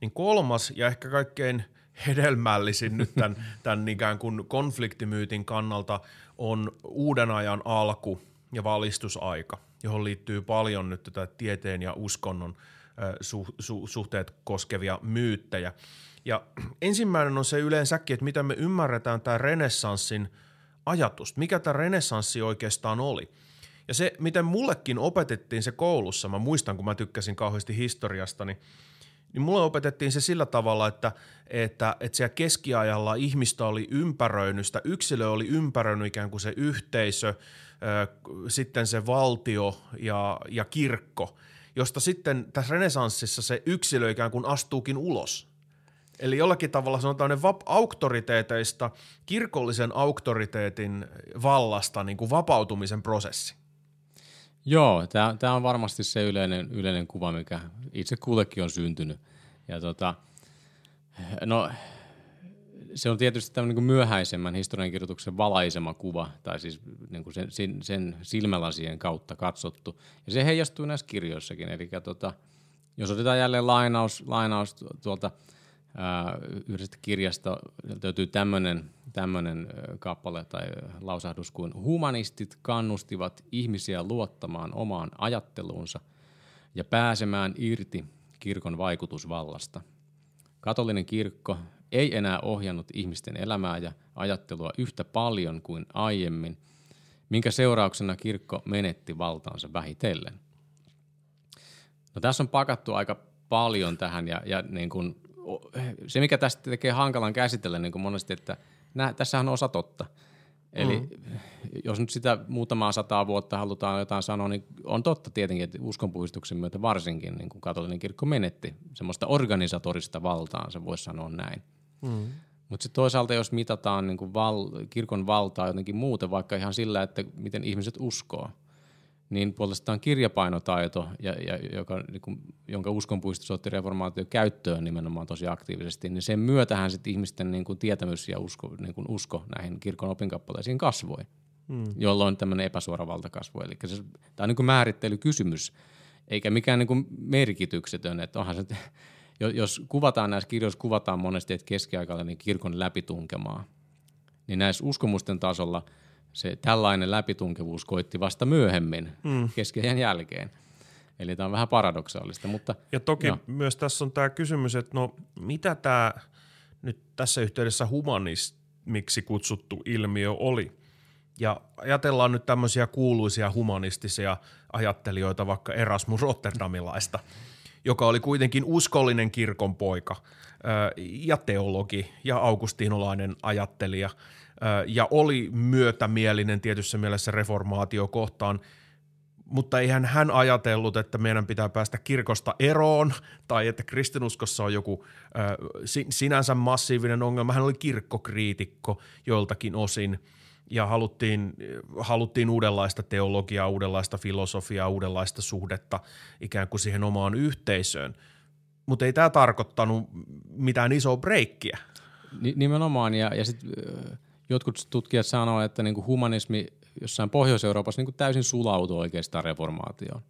Niin kolmas ja ehkä kaikkein hedelmällisin nyt tämän, [LAUGHS] tämän ikään kuin konfliktimyytin kannalta on uuden ajan alku ja valistusaika, johon liittyy paljon nyt tätä tieteen ja uskonnon su, su, suhteet koskevia myyttejä. Ja [CLEARS THROAT] ensimmäinen on se yleensäkin, että miten me ymmärretään tämä renessanssin ajatus, mikä tämä renessanssi oikeastaan oli. Ja se, miten mullekin opetettiin se koulussa, mä muistan, kun mä tykkäsin kauheasti historiasta, niin, niin mulle opetettiin se sillä tavalla, että, että, että siellä keskiajalla ihmistä oli ympäröinyt, sitä yksilö oli ympäröinyt ikään kuin se yhteisö, sitten se valtio ja, ja kirkko, josta sitten tässä renesanssissa se yksilö ikään kuin astuukin ulos – Eli jollakin tavalla se on auktoriteeteista, kirkollisen auktoriteetin vallasta niin kuin vapautumisen prosessi. Joo, tämä on varmasti se yleinen, yleinen kuva, mikä itse kullekin on syntynyt. Ja tota, no, se on tietysti tämmöinen niin myöhäisemmän historiankirjoituksen valaisema kuva, tai siis niin kuin sen, sen, sen silmälasien kautta katsottu. Ja se heijastuu näissä kirjoissakin. Eli tota, jos otetaan jälleen lainaus, lainaus tuolta – yhdestä kirjasta löytyy tämmöinen, tämmöinen kappale tai lausahdus kuin humanistit kannustivat ihmisiä luottamaan omaan ajatteluunsa ja pääsemään irti kirkon vaikutusvallasta. Katolinen kirkko ei enää ohjannut ihmisten elämää ja ajattelua yhtä paljon kuin aiemmin, minkä seurauksena kirkko menetti valtaansa vähitellen. No tässä on pakattu aika paljon tähän ja, ja niin kuin, se, mikä tästä tekee hankalan käsitellä niin kuin monesti, että nää, tässähän on osa totta. Eli mm. jos nyt sitä muutamaa sataa vuotta halutaan jotain sanoa, niin on totta tietenkin, että uskonpuhdistuksen myötä varsinkin niin kuin katolinen kirkko menetti semmoista organisatorista valtaa, se voisi sanoa näin. Mm. Mutta sitten toisaalta, jos mitataan niin kuin val, kirkon valtaa jotenkin muuten, vaikka ihan sillä, että miten ihmiset uskoo – niin puolestaan kirjapainotaito, ja, ja, joka, niin kuin, jonka uskonpuistossa otti reformaatio käyttöön nimenomaan tosi aktiivisesti, niin sen myötähän sitten ihmisten niin kuin, tietämys ja usko, niin kuin, usko näihin kirkon opinkappaleisiin kasvoi, hmm. jolloin tämmöinen epäsuora valta kasvoi. Eli se, tämä on niin kuin määrittelykysymys, eikä mikään niin kuin merkityksetön, että onhan se, jos kuvataan näissä kirjoissa, kuvataan monesti, että keskiaikalla niin kirkon läpitunkemaa, niin näissä uskomusten tasolla – se tällainen läpitunkevuus koitti vasta myöhemmin mm. keskiajan jälkeen. Eli tämä on vähän paradoksaalista. Mutta, ja toki jo. myös tässä on tämä kysymys, että no mitä tämä nyt tässä yhteydessä humanismiksi kutsuttu ilmiö oli? Ja ajatellaan nyt tämmöisiä kuuluisia humanistisia ajattelijoita, vaikka Erasmus Rotterdamilaista, joka oli kuitenkin uskollinen kirkon poika ja teologi ja augustinolainen ajattelija – ja oli myötämielinen tietyssä mielessä reformaatio kohtaan, mutta eihän hän ajatellut, että meidän pitää päästä kirkosta eroon tai että kristinuskossa on joku sinänsä massiivinen ongelma. Hän oli kirkkokriitikko joiltakin osin ja haluttiin, haluttiin uudenlaista teologiaa, uudenlaista filosofiaa, uudenlaista suhdetta ikään kuin siihen omaan yhteisöön. Mutta ei tämä tarkoittanut mitään isoa breikkiä. Nimenomaan, ja, ja sitten jotkut tutkijat sanoo, että niin kuin humanismi jossain Pohjois-Euroopassa niin kuin täysin sulautui oikeastaan reformaatioon.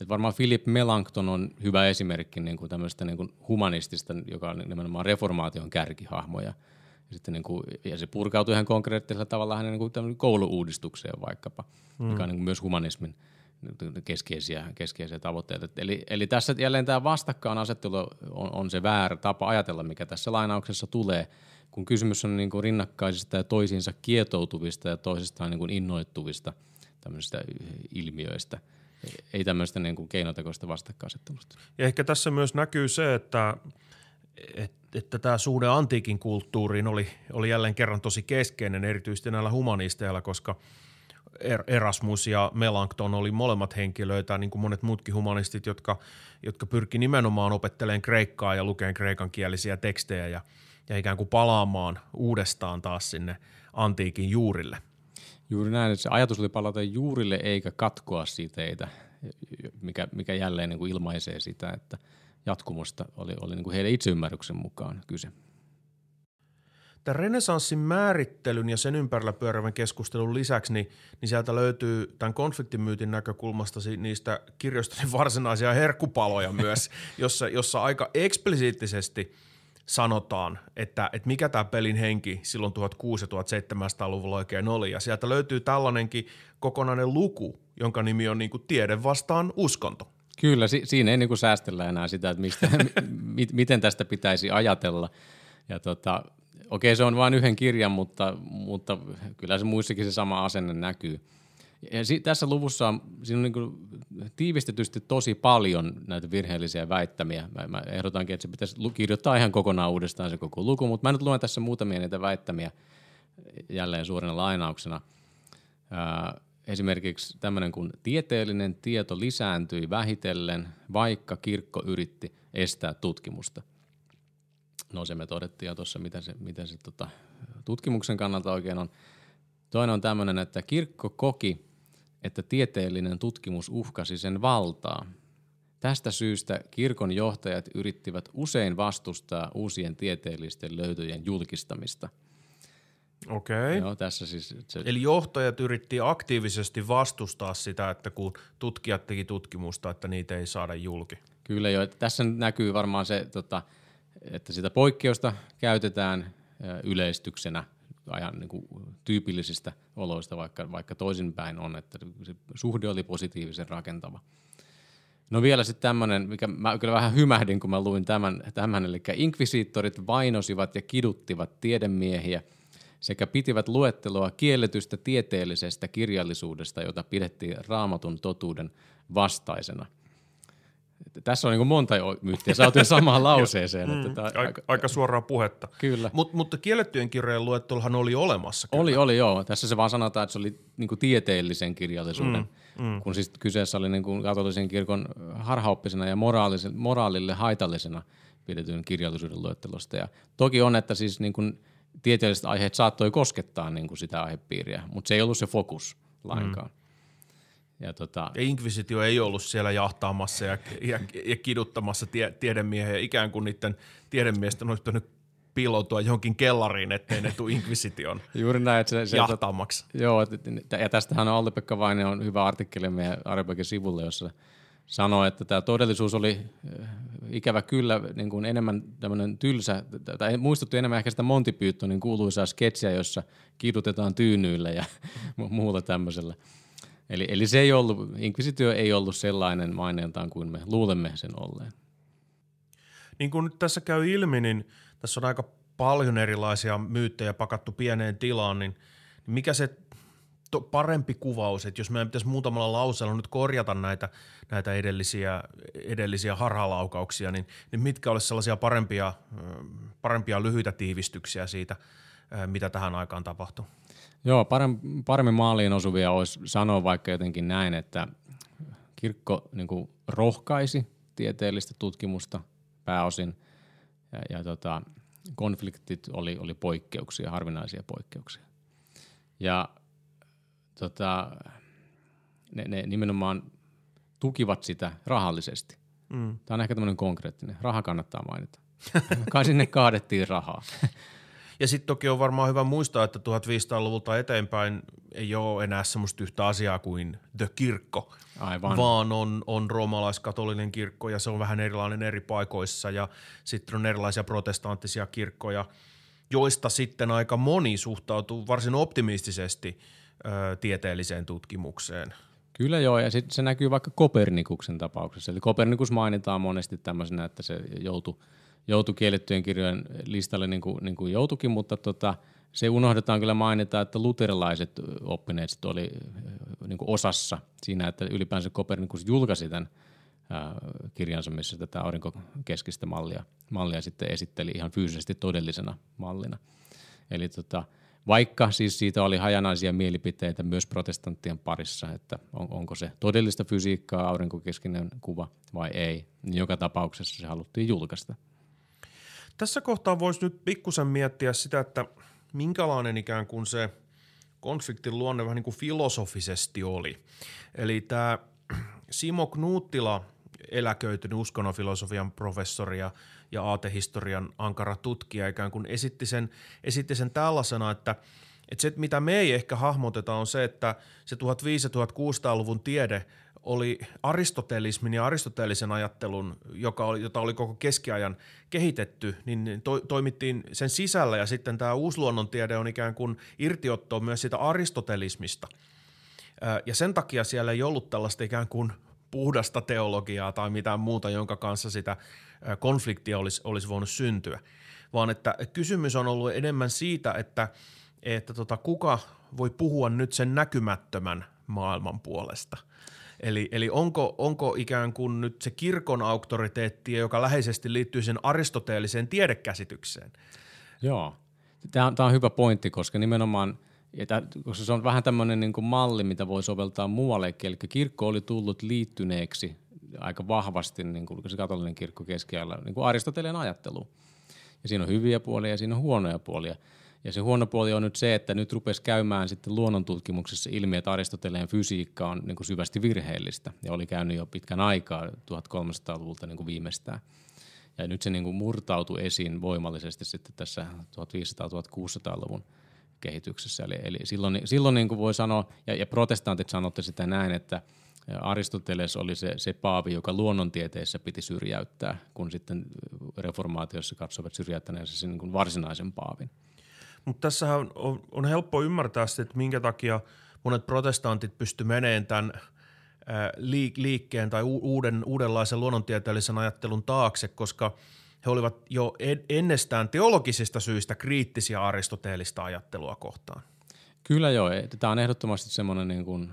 Et varmaan Philip Melanchthon on hyvä esimerkki niin kuin tämmöistä niin kuin humanistista, joka on nimenomaan reformaation kärkihahmoja. Ja, sitten niin kuin, ja se purkautui ihan konkreettisella tavalla hänen niin kuin kouluuudistukseen vaikkapa, mm. mikä on niin kuin myös humanismin keskeisiä, keskeisiä tavoitteita. Eli, eli tässä jälleen tämä vastakkainasettelu on, on se väärä tapa ajatella, mikä tässä lainauksessa tulee – kun kysymys on niin kuin rinnakkaisista ja toisiinsa kietoutuvista ja toisistaan niin kuin innoittuvista tämmöisistä ilmiöistä, ei tämmöistä niin kuin keinotekoista vastakkainasettelusta. Ja ehkä tässä myös näkyy se, että, että, että tämä suhde antiikin kulttuuriin oli, oli jälleen kerran tosi keskeinen, erityisesti näillä humanisteilla, koska er-, Erasmus ja Melanchthon oli molemmat henkilöitä, niin kuin monet muutkin humanistit, jotka, jotka pyrki nimenomaan opettelemaan kreikkaa ja lukemaan kreikankielisiä tekstejä ja – ja ikään kuin palaamaan uudestaan taas sinne antiikin juurille. Juuri näin, että se ajatus oli palata juurille eikä katkoa siteitä, mikä, mikä jälleen niin kuin ilmaisee sitä, että jatkumusta oli, oli niin kuin heidän itseymmärryksen mukaan kyse. Tämän renesanssin määrittelyn ja sen ympärillä pyörävän keskustelun lisäksi, niin, niin sieltä löytyy tämän konfliktimyytin näkökulmasta niistä kirjoista niin varsinaisia herkkupaloja myös, [LAUGHS] jossa, jossa aika eksplisiittisesti – sanotaan, että, että mikä tämä pelin henki silloin 1600- ja 1700-luvulla oikein oli. Ja sieltä löytyy tällainenkin kokonainen luku, jonka nimi on niin kuin tiede vastaan uskonto. Kyllä, si- siinä ei niin kuin säästellä enää sitä, että mistä, [LAUGHS] mi- miten tästä pitäisi ajatella. Ja tota, okei, se on vain yhden kirjan, mutta, mutta kyllä se muissakin se sama asenne näkyy – ja si- tässä luvussa on, siinä on niin kuin tiivistetysti tosi paljon näitä virheellisiä väittämiä. Mä, mä ehdotankin, että se pitäisi kirjoittaa ihan kokonaan uudestaan se koko luku, mutta mä nyt luen tässä muutamia niitä väittämiä jälleen suurena lainauksena. Ää, esimerkiksi tämmöinen kuin tieteellinen tieto lisääntyi vähitellen, vaikka kirkko yritti estää tutkimusta. No se me todettiin jo tuossa, miten se, miten se tota, tutkimuksen kannalta oikein on. Toinen on tämmöinen, että kirkko koki että tieteellinen tutkimus uhkasi sen valtaa. Tästä syystä kirkon johtajat yrittivät usein vastustaa uusien tieteellisten löytöjen julkistamista. Okei. Joo, tässä siis se... Eli johtajat yritti aktiivisesti vastustaa sitä, että kun tutkijat teki tutkimusta, että niitä ei saada julki. Kyllä jo. Tässä näkyy varmaan se, tota, että sitä poikkeusta käytetään yleistyksenä – ajan niin kuin, tyypillisistä oloista, vaikka, vaikka toisinpäin on, että se suhde oli positiivisen rakentava. No vielä sitten tämmöinen, mikä mä kyllä vähän hymähdin, kun mä luin tämän, tämän eli inkvisiittorit vainosivat ja kiduttivat tiedemiehiä sekä pitivät luettelua kielletystä tieteellisestä kirjallisuudesta, jota pidettiin raamatun totuuden vastaisena. tässä on niin monta myyttiä. Saatiin samaan [LAUGHS] lauseeseen. mm, että aika, aika, aika suoraa puhetta. Kyllä. Mut, mutta kiellettyjen kirjojen luettelohan oli olemassa. Kyllä. Oli, oli joo. Tässä se vaan sanotaan, että se oli niin kuin tieteellisen kirjallisuuden, mm, mm. kun siis kyseessä oli niin kuin katolisen kirkon harhaoppisena ja moraalille haitallisena pidetyn kirjallisuuden luettelosta. Ja toki on, että siis niin kuin tieteelliset aiheet saattoi koskettaa niin kuin sitä aihepiiriä, mutta se ei ollut se fokus lainkaan. Mm. Ja, tota... Inquisitio ei ollut siellä jahtaamassa ja, ja, ja kiduttamassa tie, tiedemiehiä, ikään kuin niiden tiedemiesten olisi pitänyt piiloutua johonkin kellariin, ettei ne tule Inquisition [LAUGHS] Juuri näin, että se, se, jahtaamaksi. Joo, ja tästähän on Olli-Pekka Vainen on hyvä artikkeli meidän Arepakin sivulle, jossa sanoo, että tämä todellisuus oli eh, ikävä kyllä niin kuin enemmän tämmöinen tylsä, tai muistutti enemmän ehkä sitä Monty Pythonin kuuluisaa sketsiä, jossa kidutetaan tyynyillä ja [LAUGHS] muulla tämmöisellä. Eli, eli se ei ollut, inkvisitio ei ollut sellainen maineeltaan kuin me luulemme sen olleen. Niin kuin nyt tässä käy ilmi, niin tässä on aika paljon erilaisia myyttejä pakattu pieneen tilaan, niin mikä se to, parempi kuvaus, että jos meidän pitäisi muutamalla lauseella nyt korjata näitä, näitä edellisiä, edellisiä harhalaukauksia, niin, niin mitkä olisi sellaisia parempia, parempia lyhyitä tiivistyksiä siitä, mitä tähän aikaan tapahtuu? Joo, paremmin, paremmin maaliin osuvia olisi sanoa vaikka jotenkin näin, että kirkko niin kuin rohkaisi tieteellistä tutkimusta pääosin ja, ja tota, konfliktit oli, oli poikkeuksia, harvinaisia poikkeuksia. Ja tota, ne, ne nimenomaan tukivat sitä rahallisesti. Mm. Tämä on ehkä tämmöinen konkreettinen. Raha kannattaa mainita. [LAUGHS] Kai sinne kaadettiin rahaa. Ja sitten toki on varmaan hyvä muistaa, että 1500-luvulta eteenpäin ei ole enää semmoista yhtä asiaa kuin the kirkko, Aivan. vaan on, on roomalaiskatolinen kirkko ja se on vähän erilainen eri paikoissa ja sitten on erilaisia protestanttisia kirkkoja, joista sitten aika moni suhtautuu varsin optimistisesti ö, tieteelliseen tutkimukseen. Kyllä joo, ja sitten se näkyy vaikka Kopernikuksen tapauksessa. Eli Kopernikus mainitaan monesti tämmöisenä, että se joutui – joutui kiellettyjen kirjojen listalle niin kuin, niin kuin joutukin, mutta tota, se unohdetaan kyllä mainita, että luterilaiset oppineet oli niin kuin osassa siinä, että ylipäänsä Kopernikus julkaisi tämän ää, kirjansa, missä tätä aurinkokeskistä mallia, mallia sitten esitteli ihan fyysisesti todellisena mallina. Eli tota, vaikka siis siitä oli hajanaisia mielipiteitä myös protestanttien parissa, että on, onko se todellista fysiikkaa, aurinkokeskinen kuva vai ei, niin joka tapauksessa se haluttiin julkaista. Tässä kohtaa voisi nyt pikkusen miettiä sitä, että minkälainen ikään kuin se konfliktin luonne vähän niin kuin filosofisesti oli. Eli tämä Simo Knuuttila, eläköitynyt uskonnonfilosofian professori ja, ja aatehistorian ankara tutkija ikään kuin esitti sen, esitti sen tällaisena, että – että se, mitä me ei ehkä hahmoteta, on se, että se 1500-1600-luvun tiede oli aristotelismin ja aristoteellisen ajattelun, joka oli, jota oli koko keskiajan kehitetty, niin to, toimittiin sen sisällä ja sitten tämä uusluonnontiede on ikään kuin irtiotto myös sitä aristotelismista. Ja sen takia siellä ei ollut tällaista ikään kuin puhdasta teologiaa tai mitään muuta, jonka kanssa sitä konfliktia olisi, olisi voinut syntyä, vaan että kysymys on ollut enemmän siitä, että – että tota, kuka voi puhua nyt sen näkymättömän maailman puolesta. Eli, eli onko, onko ikään kuin nyt se kirkon auktoriteetti, joka läheisesti liittyy sen aristoteelliseen tiedekäsitykseen? Joo, tämä on, tämä on hyvä pointti, koska nimenomaan ja koska se on vähän tämmöinen niin malli, mitä voi soveltaa muuallekin, eli kirkko oli tullut liittyneeksi aika vahvasti, niin kuin se katolinen kirkko keskiajalla, niin kuin Aristoteleen ajattelu. Ja siinä on hyviä puolia ja siinä on huonoja puolia. Ja se huono puoli on nyt se, että nyt rupesi käymään sitten luonnontutkimuksessa ilmi, että Aristoteleen fysiikka on niin kuin syvästi virheellistä ja oli käynyt jo pitkän aikaa 1300-luvulta niin kuin viimeistään. Ja nyt se niin kuin murtautui esiin voimallisesti sitten tässä 1500-1600-luvun kehityksessä. Eli, eli silloin, silloin niin kuin voi sanoa, ja, ja protestantit sanotte sitä näin, että Aristoteles oli se, se paavi, joka luonnontieteessä piti syrjäyttää, kun sitten reformaatiossa katsovat syrjäyttäneensä sen niin varsinaisen paavin. Mutta tässähän on, on helppo ymmärtää sitten, että minkä takia monet protestantit pysty meneen tämän liikkeen tai uuden, uudenlaisen luonnontieteellisen ajattelun taakse, koska he olivat jo ennestään teologisista syistä kriittisiä aristoteellista ajattelua kohtaan. Kyllä joo. Tämä on ehdottomasti semmoinen niin kuin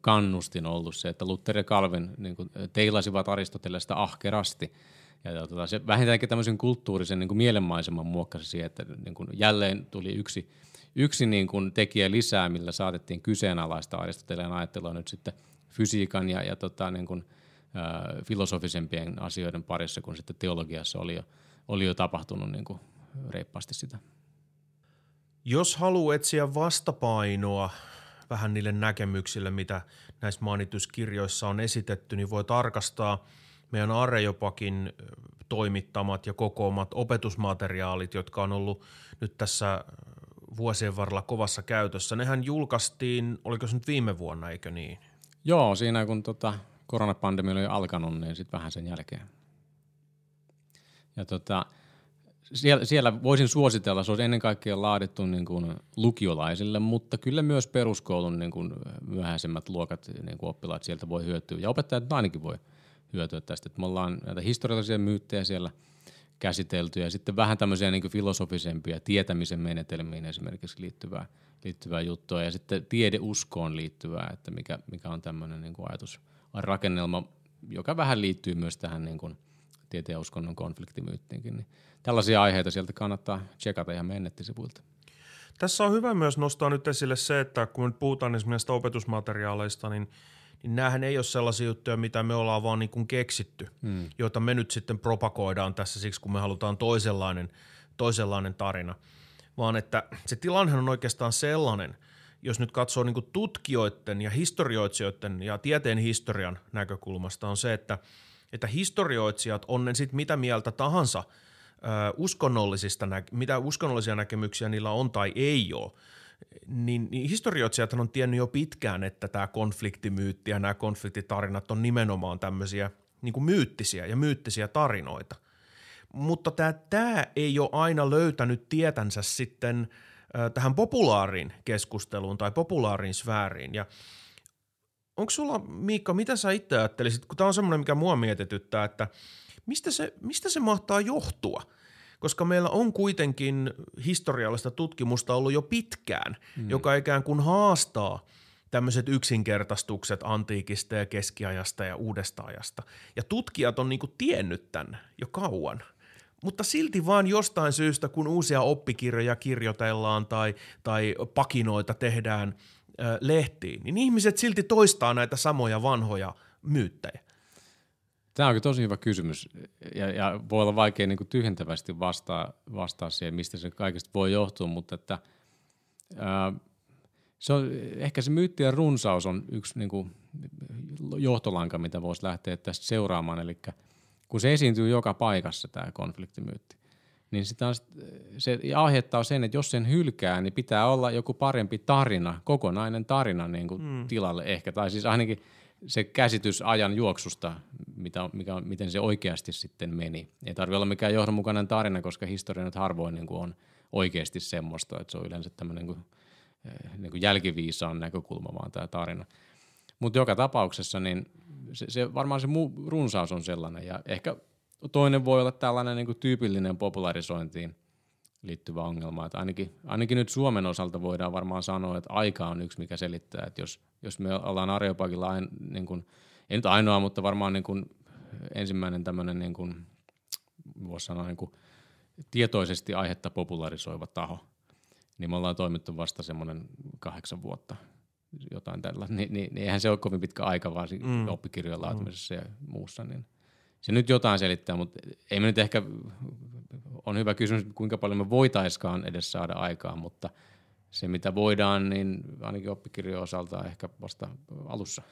kannustin ollut se, että Luther ja Calvin niin kuin teilasivat Aristotelesta ahkerasti. Ja tota, se vähintäänkin tämmöisen kulttuurisen niin kuin mielenmaiseman muokkasi siihen, että niin kuin jälleen tuli yksi, yksi niin kuin tekijä lisää, millä saatettiin kyseenalaista Aristoteleen ajattelua nyt sitten fysiikan ja, ja tota, niin kuin, filosofisempien asioiden parissa, kun sitten teologiassa oli jo, oli jo tapahtunut niin kuin reippaasti sitä. Jos haluaa etsiä vastapainoa vähän niille näkemyksille, mitä näissä mainituskirjoissa on esitetty, niin voi tarkastaa meidän Arejopakin toimittamat ja kokoomat opetusmateriaalit, jotka on ollut nyt tässä vuosien varrella kovassa käytössä. Nehän julkaistiin, oliko se nyt viime vuonna, eikö niin? Joo, siinä kun tota, koronapandemia oli alkanut, niin sitten vähän sen jälkeen. Ja tota, siellä, siellä voisin suositella, se olisi ennen kaikkea laadittu niin kuin lukiolaisille, mutta kyllä myös peruskoulun niin kuin myöhäisemmät luokat, niin kuin oppilaat sieltä voi hyötyä. Ja opettajat ainakin voi hyötyä tästä. Että me ollaan näitä historiallisia myyttejä siellä käsitelty ja sitten vähän tämmöisiä niin kuin filosofisempia tietämisen menetelmiin esimerkiksi liittyvää, liittyvää juttua ja sitten tiedeuskoon liittyvää, että mikä, mikä on tämmöinen niin kuin ajatus rakennelma, joka vähän liittyy myös tähän niin kuin – tieteen ja uskonnon konfliktimyyttiinkin. Niin tällaisia aiheita sieltä kannattaa tsekata ihan meidän nettisivuilta. Tässä on hyvä myös nostaa nyt esille se, että kun nyt puhutaan esimerkiksi opetusmateriaaleista, niin, niin näähän ei ole sellaisia juttuja, mitä me ollaan vaan niin kuin keksitty, hmm. joita me nyt sitten propagoidaan tässä siksi, kun me halutaan toisenlainen, toisenlainen tarina. Vaan että se tilanne on oikeastaan sellainen, jos nyt katsoo niin tutkijoiden ja historioitsijoiden ja tieteen historian näkökulmasta, on se, että – että historioitsijat on ne sitten mitä mieltä tahansa ö, uskonnollisista, nä- mitä uskonnollisia näkemyksiä niillä on tai ei ole, niin, niin historioitsijat on tiennyt jo pitkään, että tämä konfliktimyytti ja nämä konfliktitarinat on nimenomaan tämmöisiä niin myyttisiä ja myyttisiä tarinoita. Mutta tämä, tämä ei ole aina löytänyt tietänsä sitten tähän populaariin keskusteluun tai populaariin sfääriin. Ja onko sulla, Miikka, mitä sä itse ajattelisit, kun tämä on semmoinen, mikä mua mietityttää, että mistä se, mistä se mahtaa johtua? Koska meillä on kuitenkin historiallista tutkimusta ollut jo pitkään, mm. joka ikään kuin haastaa tämmöiset yksinkertaistukset antiikista ja keskiajasta ja uudesta ajasta. Ja tutkijat on niinku tiennyt tämän jo kauan. Mutta silti vaan jostain syystä, kun uusia oppikirjoja kirjoitellaan tai, tai pakinoita tehdään – lehtiin, niin ihmiset silti toistaa näitä samoja vanhoja myyttejä? Tämä on tosi hyvä kysymys ja, ja voi olla vaikea niin tyhjentävästi vastaa, vastaa siihen, mistä se kaikesta voi johtua, mutta että, ää, se on, ehkä se myyttien runsaus on yksi niin kuin, johtolanka, mitä voisi lähteä tästä seuraamaan, eli kun se esiintyy joka paikassa tämä konfliktimyytti, niin sitä on, se aiheuttaa sen, että jos sen hylkää, niin pitää olla joku parempi tarina, kokonainen tarina niin kuin mm. tilalle ehkä. Tai siis ainakin se käsitys ajan juoksusta, mitä, mikä, miten se oikeasti sitten meni. Ei tarvitse olla mikään johdonmukainen tarina, koska historia nyt harvoin niin kuin on oikeasti semmoista, että se on yleensä tämmöinen niin kuin, eh, niin kuin jälkiviisaan näkökulma vaan tämä tarina. Mutta joka tapauksessa niin se, se, varmaan se muu, runsaus on sellainen ja ehkä Toinen voi olla tällainen niin kuin tyypillinen popularisointiin liittyvä ongelma. Että ainakin, ainakin nyt Suomen osalta voidaan varmaan sanoa, että aika on yksi, mikä selittää. Että jos, jos me ollaan Areopagilla, ain, niin kuin, ei nyt ainoa, mutta varmaan niin kuin ensimmäinen tämmöinen, niin kuin, voisi sanoa, niin kuin, tietoisesti aihetta popularisoiva taho, niin me ollaan toimittu vasta semmoinen kahdeksan vuotta jotain tällä, niin, niin, niin eihän se ole kovin pitkä aika vaan mm. oppikirjojen laatimisessa mm. ja muussa, niin – se nyt jotain selittää, mutta ei me nyt ehkä, on hyvä kysymys, kuinka paljon me voitaiskaan edes saada aikaa, mutta se mitä voidaan, niin ainakin oppikirjojen osalta ehkä vasta alussa.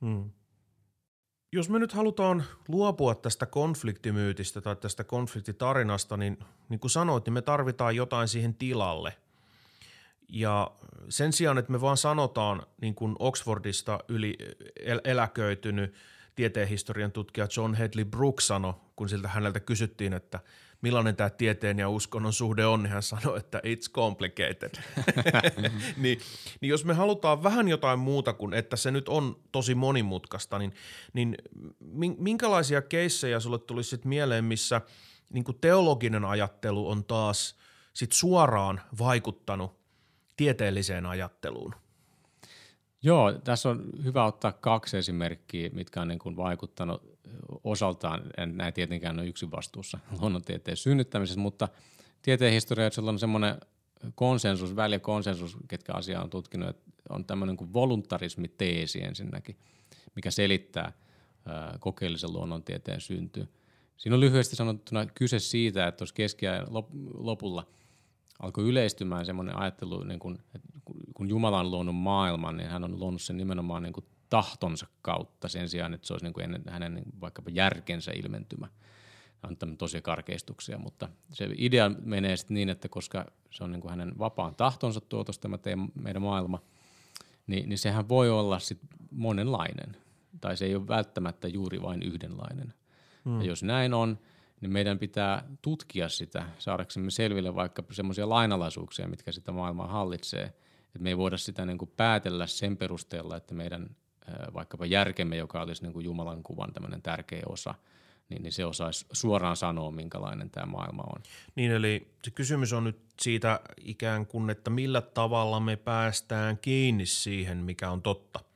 Hmm. Jos me nyt halutaan luopua tästä konfliktimyytistä tai tästä konfliktitarinasta, niin niin kuin sanoit, niin me tarvitaan jotain siihen tilalle. Ja sen sijaan, että me vaan sanotaan niin kuin Oxfordista yli el- eläköitynyt – tieteenhistorian tutkija John Hedley Brooks sanoi, kun siltä häneltä kysyttiin, että millainen tämä tieteen ja uskonnon suhde on, niin hän sanoi, että it's complicated. [LAUGHS] niin, niin jos me halutaan vähän jotain muuta kuin, että se nyt on tosi monimutkaista, niin, niin minkälaisia keissejä sulle tulisi sit mieleen, missä niin teologinen ajattelu on taas sit suoraan vaikuttanut tieteelliseen ajatteluun? Joo, tässä on hyvä ottaa kaksi esimerkkiä, mitkä on niin kuin vaikuttanut osaltaan, en näin tietenkään ole yksin vastuussa [LAUGHS] luonnontieteen synnyttämisessä, mutta tieteen historiassa on semmoinen konsensus, väliä konsensus, ketkä asiaa on tutkinut, että on tämmöinen kuin voluntarismiteesi ensinnäkin, mikä selittää ää, kokeellisen luonnontieteen syntyä. Siinä on lyhyesti sanottuna kyse siitä, että tuossa keskiajan lopulla alkoi yleistymään semmoinen ajattelu, niin kun, että kun Jumala on luonut maailman, niin hän on luonut sen nimenomaan niin kuin tahtonsa kautta sen sijaan, että se olisi niin kuin ennen hänen vaikkapa järkensä ilmentymä. Tämmöinen tosi karkeistuksia, mutta se idea menee sitten niin, että koska se on niin kuin hänen vapaan tahtonsa tuotos tämä meidän maailma, niin, niin sehän voi olla sit monenlainen. Tai se ei ole välttämättä juuri vain yhdenlainen. Hmm. Ja jos näin on, niin meidän pitää tutkia sitä saadaksemme selville vaikka semmoisia lainalaisuuksia, mitkä sitä maailmaa hallitsee. Että me ei voida sitä niin kuin päätellä sen perusteella, että meidän vaikkapa järkemme, joka olisi niin kuin Jumalan kuvan tämmöinen tärkeä osa, niin, niin se osaisi suoraan sanoa, minkälainen tämä maailma on. Niin, eli se kysymys on nyt siitä ikään kuin, että millä tavalla me päästään kiinni siihen, mikä on totta –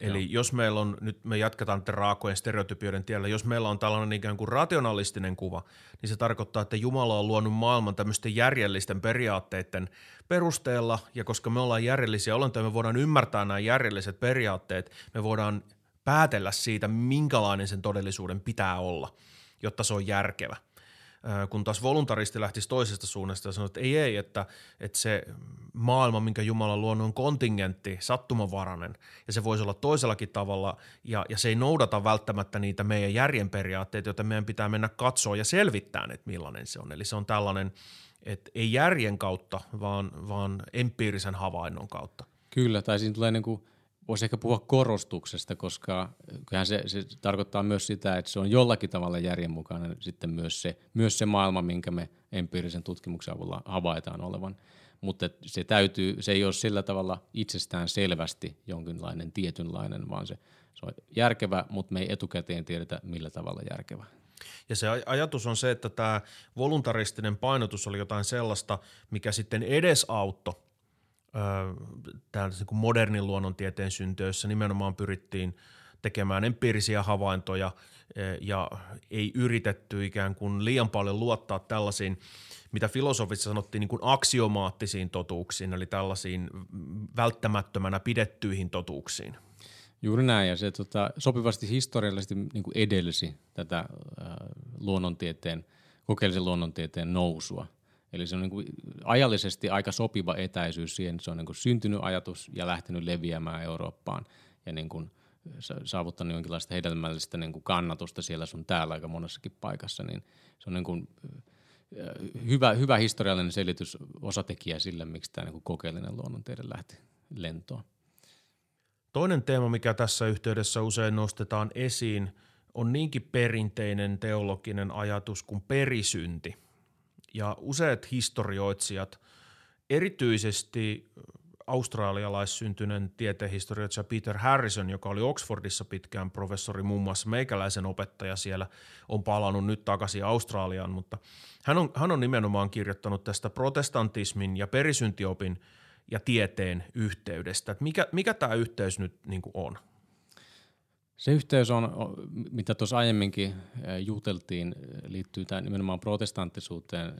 Eli Joo. jos meillä on, nyt me jatketaan tätä raakojen stereotypioiden tiellä, jos meillä on tällainen ikään kuin rationalistinen kuva, niin se tarkoittaa, että Jumala on luonut maailman tämmöisten järjellisten periaatteiden perusteella, ja koska me ollaan järjellisiä olentoja, me voidaan ymmärtää nämä järjelliset periaatteet, me voidaan päätellä siitä, minkälainen sen todellisuuden pitää olla, jotta se on järkevä kun taas voluntaristi lähtisi toisesta suunnasta ja sanoi, että ei, ei, että, että se maailma, minkä Jumala on luonut, on kontingentti, sattumanvarainen, ja se voisi olla toisellakin tavalla, ja, ja se ei noudata välttämättä niitä meidän järjen periaatteita, joita meidän pitää mennä katsoa ja selvittää, että millainen se on. Eli se on tällainen, että ei järjen kautta, vaan, vaan empiirisen havainnon kautta. Kyllä, tai siinä tulee niin kuin – voisi ehkä puhua korostuksesta, koska kyllähän se, se tarkoittaa myös sitä, että se on jollakin tavalla järjenmukainen sitten myös se, myös se maailma, minkä me empiirisen tutkimuksen avulla havaitaan olevan. Mutta se, täytyy, se ei ole sillä tavalla itsestään selvästi jonkinlainen tietynlainen, vaan se, se on järkevä, mutta me ei etukäteen tiedetä, millä tavalla järkevä. Ja se ajatus on se, että tämä voluntaristinen painotus oli jotain sellaista, mikä sitten edesauttoi niin kuin modernin luonnontieteen syntyessä nimenomaan pyrittiin tekemään empiirisiä havaintoja ja ei yritetty ikään kuin liian paljon luottaa tällaisiin, mitä filosofissa sanottiin niin kuin aksiomaattisiin totuuksiin, eli tällaisiin välttämättömänä pidettyihin totuuksiin. Juuri näin, ja se tota, sopivasti historiallisesti niin kuin edelsi tätä äh, luonnontieteen, kokeellisen luonnontieteen nousua. Eli se on niin kuin ajallisesti aika sopiva etäisyys siihen, että se on niin kuin syntynyt ajatus ja lähtenyt leviämään Eurooppaan ja niin kuin saavuttanut jonkinlaista hedelmällistä niin kuin kannatusta siellä sun täällä aika monessakin paikassa, niin se on niin kuin hyvä, hyvä historiallinen selitys, osatekijä sille, miksi tämä niin kokeellinen luonnontiede lähti lentoon. Toinen teema, mikä tässä yhteydessä usein nostetaan esiin, on niinkin perinteinen teologinen ajatus kuin perisynti – ja useat historioitsijat, erityisesti australialaissyntyneen tieteenhistorioitsija Peter Harrison, joka oli Oxfordissa pitkään professori, muun muassa meikäläisen opettaja siellä, on palannut nyt takaisin Australiaan, mutta hän on, hän on nimenomaan kirjoittanut tästä protestantismin ja perisyntiopin ja tieteen yhteydestä. Että mikä, mikä tämä yhteys nyt niin on? Se yhteys on, mitä tuossa aiemminkin juteltiin, liittyy tämän nimenomaan protestanttisuuteen,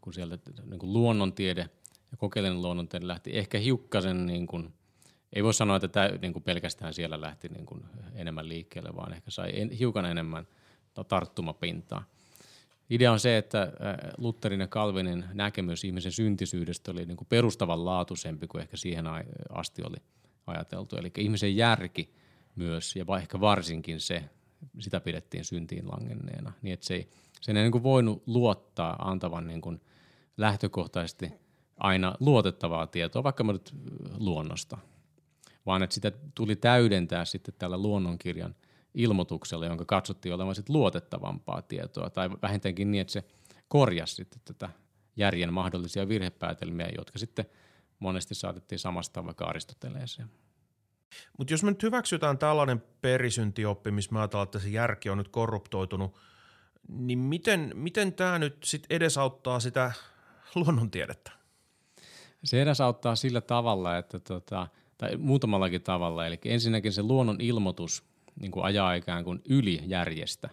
kun sieltä niin kuin luonnontiede ja kokeellinen luonnontiede lähti ehkä hiukkasen, niin kuin, ei voi sanoa, että tämä niin kuin pelkästään siellä lähti niin kuin enemmän liikkeelle, vaan ehkä sai en, hiukan enemmän tarttumapintaa. Idea on se, että Lutherin ja Calvinin näkemys ihmisen syntisyydestä oli niin kuin perustavanlaatuisempi kuin ehkä siihen asti oli ajateltu. Eli ihmisen järki – myös, ja ehkä varsinkin se, sitä pidettiin syntiin langenneena, niin että se ei, sen ei niin kuin voinut luottaa antavan niin kuin lähtökohtaisesti aina luotettavaa tietoa, vaikka nyt luonnosta, vaan että sitä tuli täydentää sitten tällä luonnonkirjan ilmoituksella, jonka katsottiin olevan sitten luotettavampaa tietoa, tai vähintäänkin niin, että se korjasi sitten tätä järjen mahdollisia virhepäätelmiä, jotka sitten monesti saatettiin samastaa vaikka Aristoteleeseen. Mutta jos me nyt hyväksytään tällainen perisyntioppi, missä ajatellaan, että se järki on nyt korruptoitunut, niin miten, miten tämä nyt sit edesauttaa sitä luonnontiedettä? Se auttaa sillä tavalla, että tota, tai muutamallakin tavalla. Eli ensinnäkin se luonnon ilmoitus niin kuin ajaa ikään kuin yli järjestä.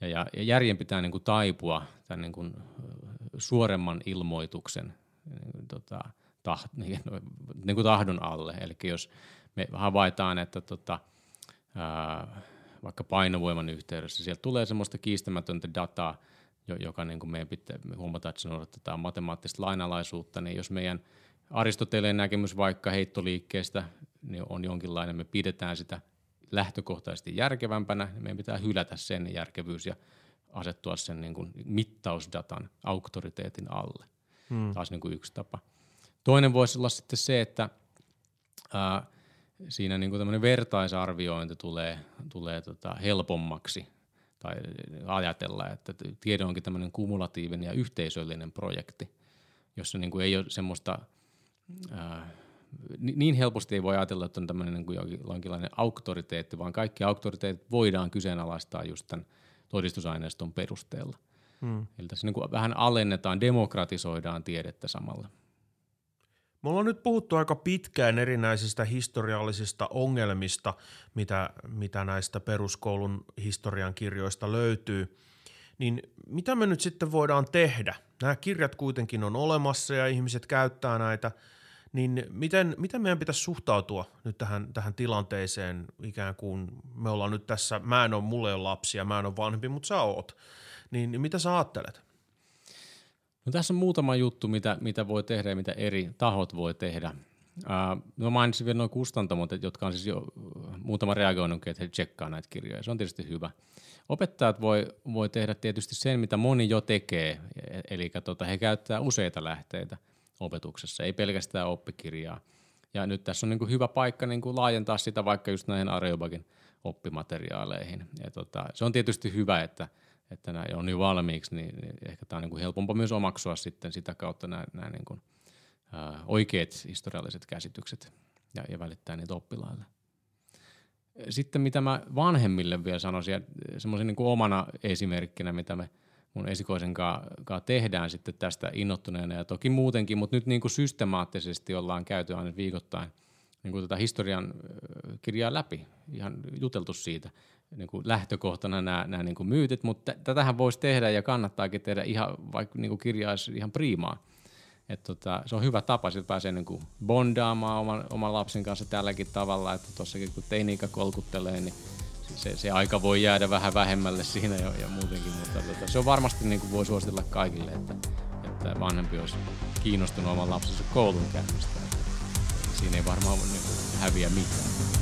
Ja, ja, ja järjen pitää niin kuin taipua tämän niin kuin suoremman ilmoituksen niin, tota, taht, niin, niin kuin tahdon alle. Eli jos me havaitaan, että tota, ää, vaikka painovoiman yhteydessä sieltä tulee semmoista kiistämätöntä dataa, joka niin kuin meidän pitää huomata, että se noudattaa matemaattista lainalaisuutta, niin jos meidän Aristoteleen näkemys vaikka heittoliikkeestä niin on jonkinlainen, me pidetään sitä lähtökohtaisesti järkevämpänä, niin meidän pitää hylätä sen järkevyys ja asettua sen niin kuin mittausdatan auktoriteetin alle. Hmm. Taas niin kuin yksi tapa. Toinen voisi olla sitten se, että ää, siinä niin kuin vertaisarviointi tulee, tulee tota helpommaksi tai ajatella, että tiede onkin tämmöinen kumulatiivinen ja yhteisöllinen projekti, jossa niin kuin ei ole semmoista, ää, niin helposti ei voi ajatella, että on tämmöinen niin kuin jonkinlainen auktoriteetti, vaan kaikki auktoriteetit voidaan kyseenalaistaa just tämän todistusaineiston perusteella. Hmm. Eli tässä niin kuin vähän alennetaan, demokratisoidaan tiedettä samalla. Me ollaan nyt puhuttu aika pitkään erinäisistä historiallisista ongelmista, mitä, mitä näistä peruskoulun historian kirjoista löytyy. Niin mitä me nyt sitten voidaan tehdä? Nämä kirjat kuitenkin on olemassa ja ihmiset käyttää näitä, niin miten, miten meidän pitäisi suhtautua nyt tähän, tähän tilanteeseen ikään kuin me ollaan nyt tässä, mä en ole, mulle ole lapsia, mä en ole vanhempi, mutta sä oot. Niin mitä sä ajattelet? No tässä on muutama juttu, mitä, mitä voi tehdä ja mitä eri tahot voi tehdä. Uh, no mainitsin vielä noin kustantamot, jotka on siis jo muutama reagoinut, että he tsekkaa näitä kirjoja. Se on tietysti hyvä. Opettajat voi, voi tehdä tietysti sen, mitä moni jo tekee, eli tota, he käyttää useita lähteitä opetuksessa, ei pelkästään oppikirjaa. Ja nyt tässä on niin kuin hyvä paikka niin kuin laajentaa sitä vaikka just näihin Areobagin oppimateriaaleihin. Ja tota, se on tietysti hyvä, että – että nämä on jo valmiiksi, niin, niin ehkä tämä on niin kuin helpompa myös omaksua sitten sitä kautta nämä, nämä niin kuin, ää, oikeat historialliset käsitykset ja, ja välittää niitä oppilaille. Sitten mitä mä vanhemmille vielä sanoisin, ja semmoisen niin kuin omana esimerkkinä, mitä me mun esikoisen kanssa tehdään sitten tästä innottuneena ja toki muutenkin, mutta nyt niin kuin systemaattisesti ollaan käyty aina viikoittain niin kuin tätä historian kirjaa läpi, ihan juteltu siitä – niin kuin lähtökohtana nämä, nämä niin kuin myytit, mutta tätähän voisi tehdä ja kannattaakin tehdä ihan, vaikka niin kuin kirja olisi ihan priimaa. Et tota, se on hyvä tapa, että pääsee niin kuin bondaamaan oman, oman lapsen kanssa tälläkin tavalla, että tuossakin kun teini-ikä kolkuttelee, niin se, se aika voi jäädä vähän vähemmälle siinä ja, ja muutenkin, mutta tota, se on varmasti niin kuin voi suositella kaikille, että, että vanhempi olisi kiinnostunut oman lapsensa koulun käynnistä. Siinä ei varmaan niin häviä mitään.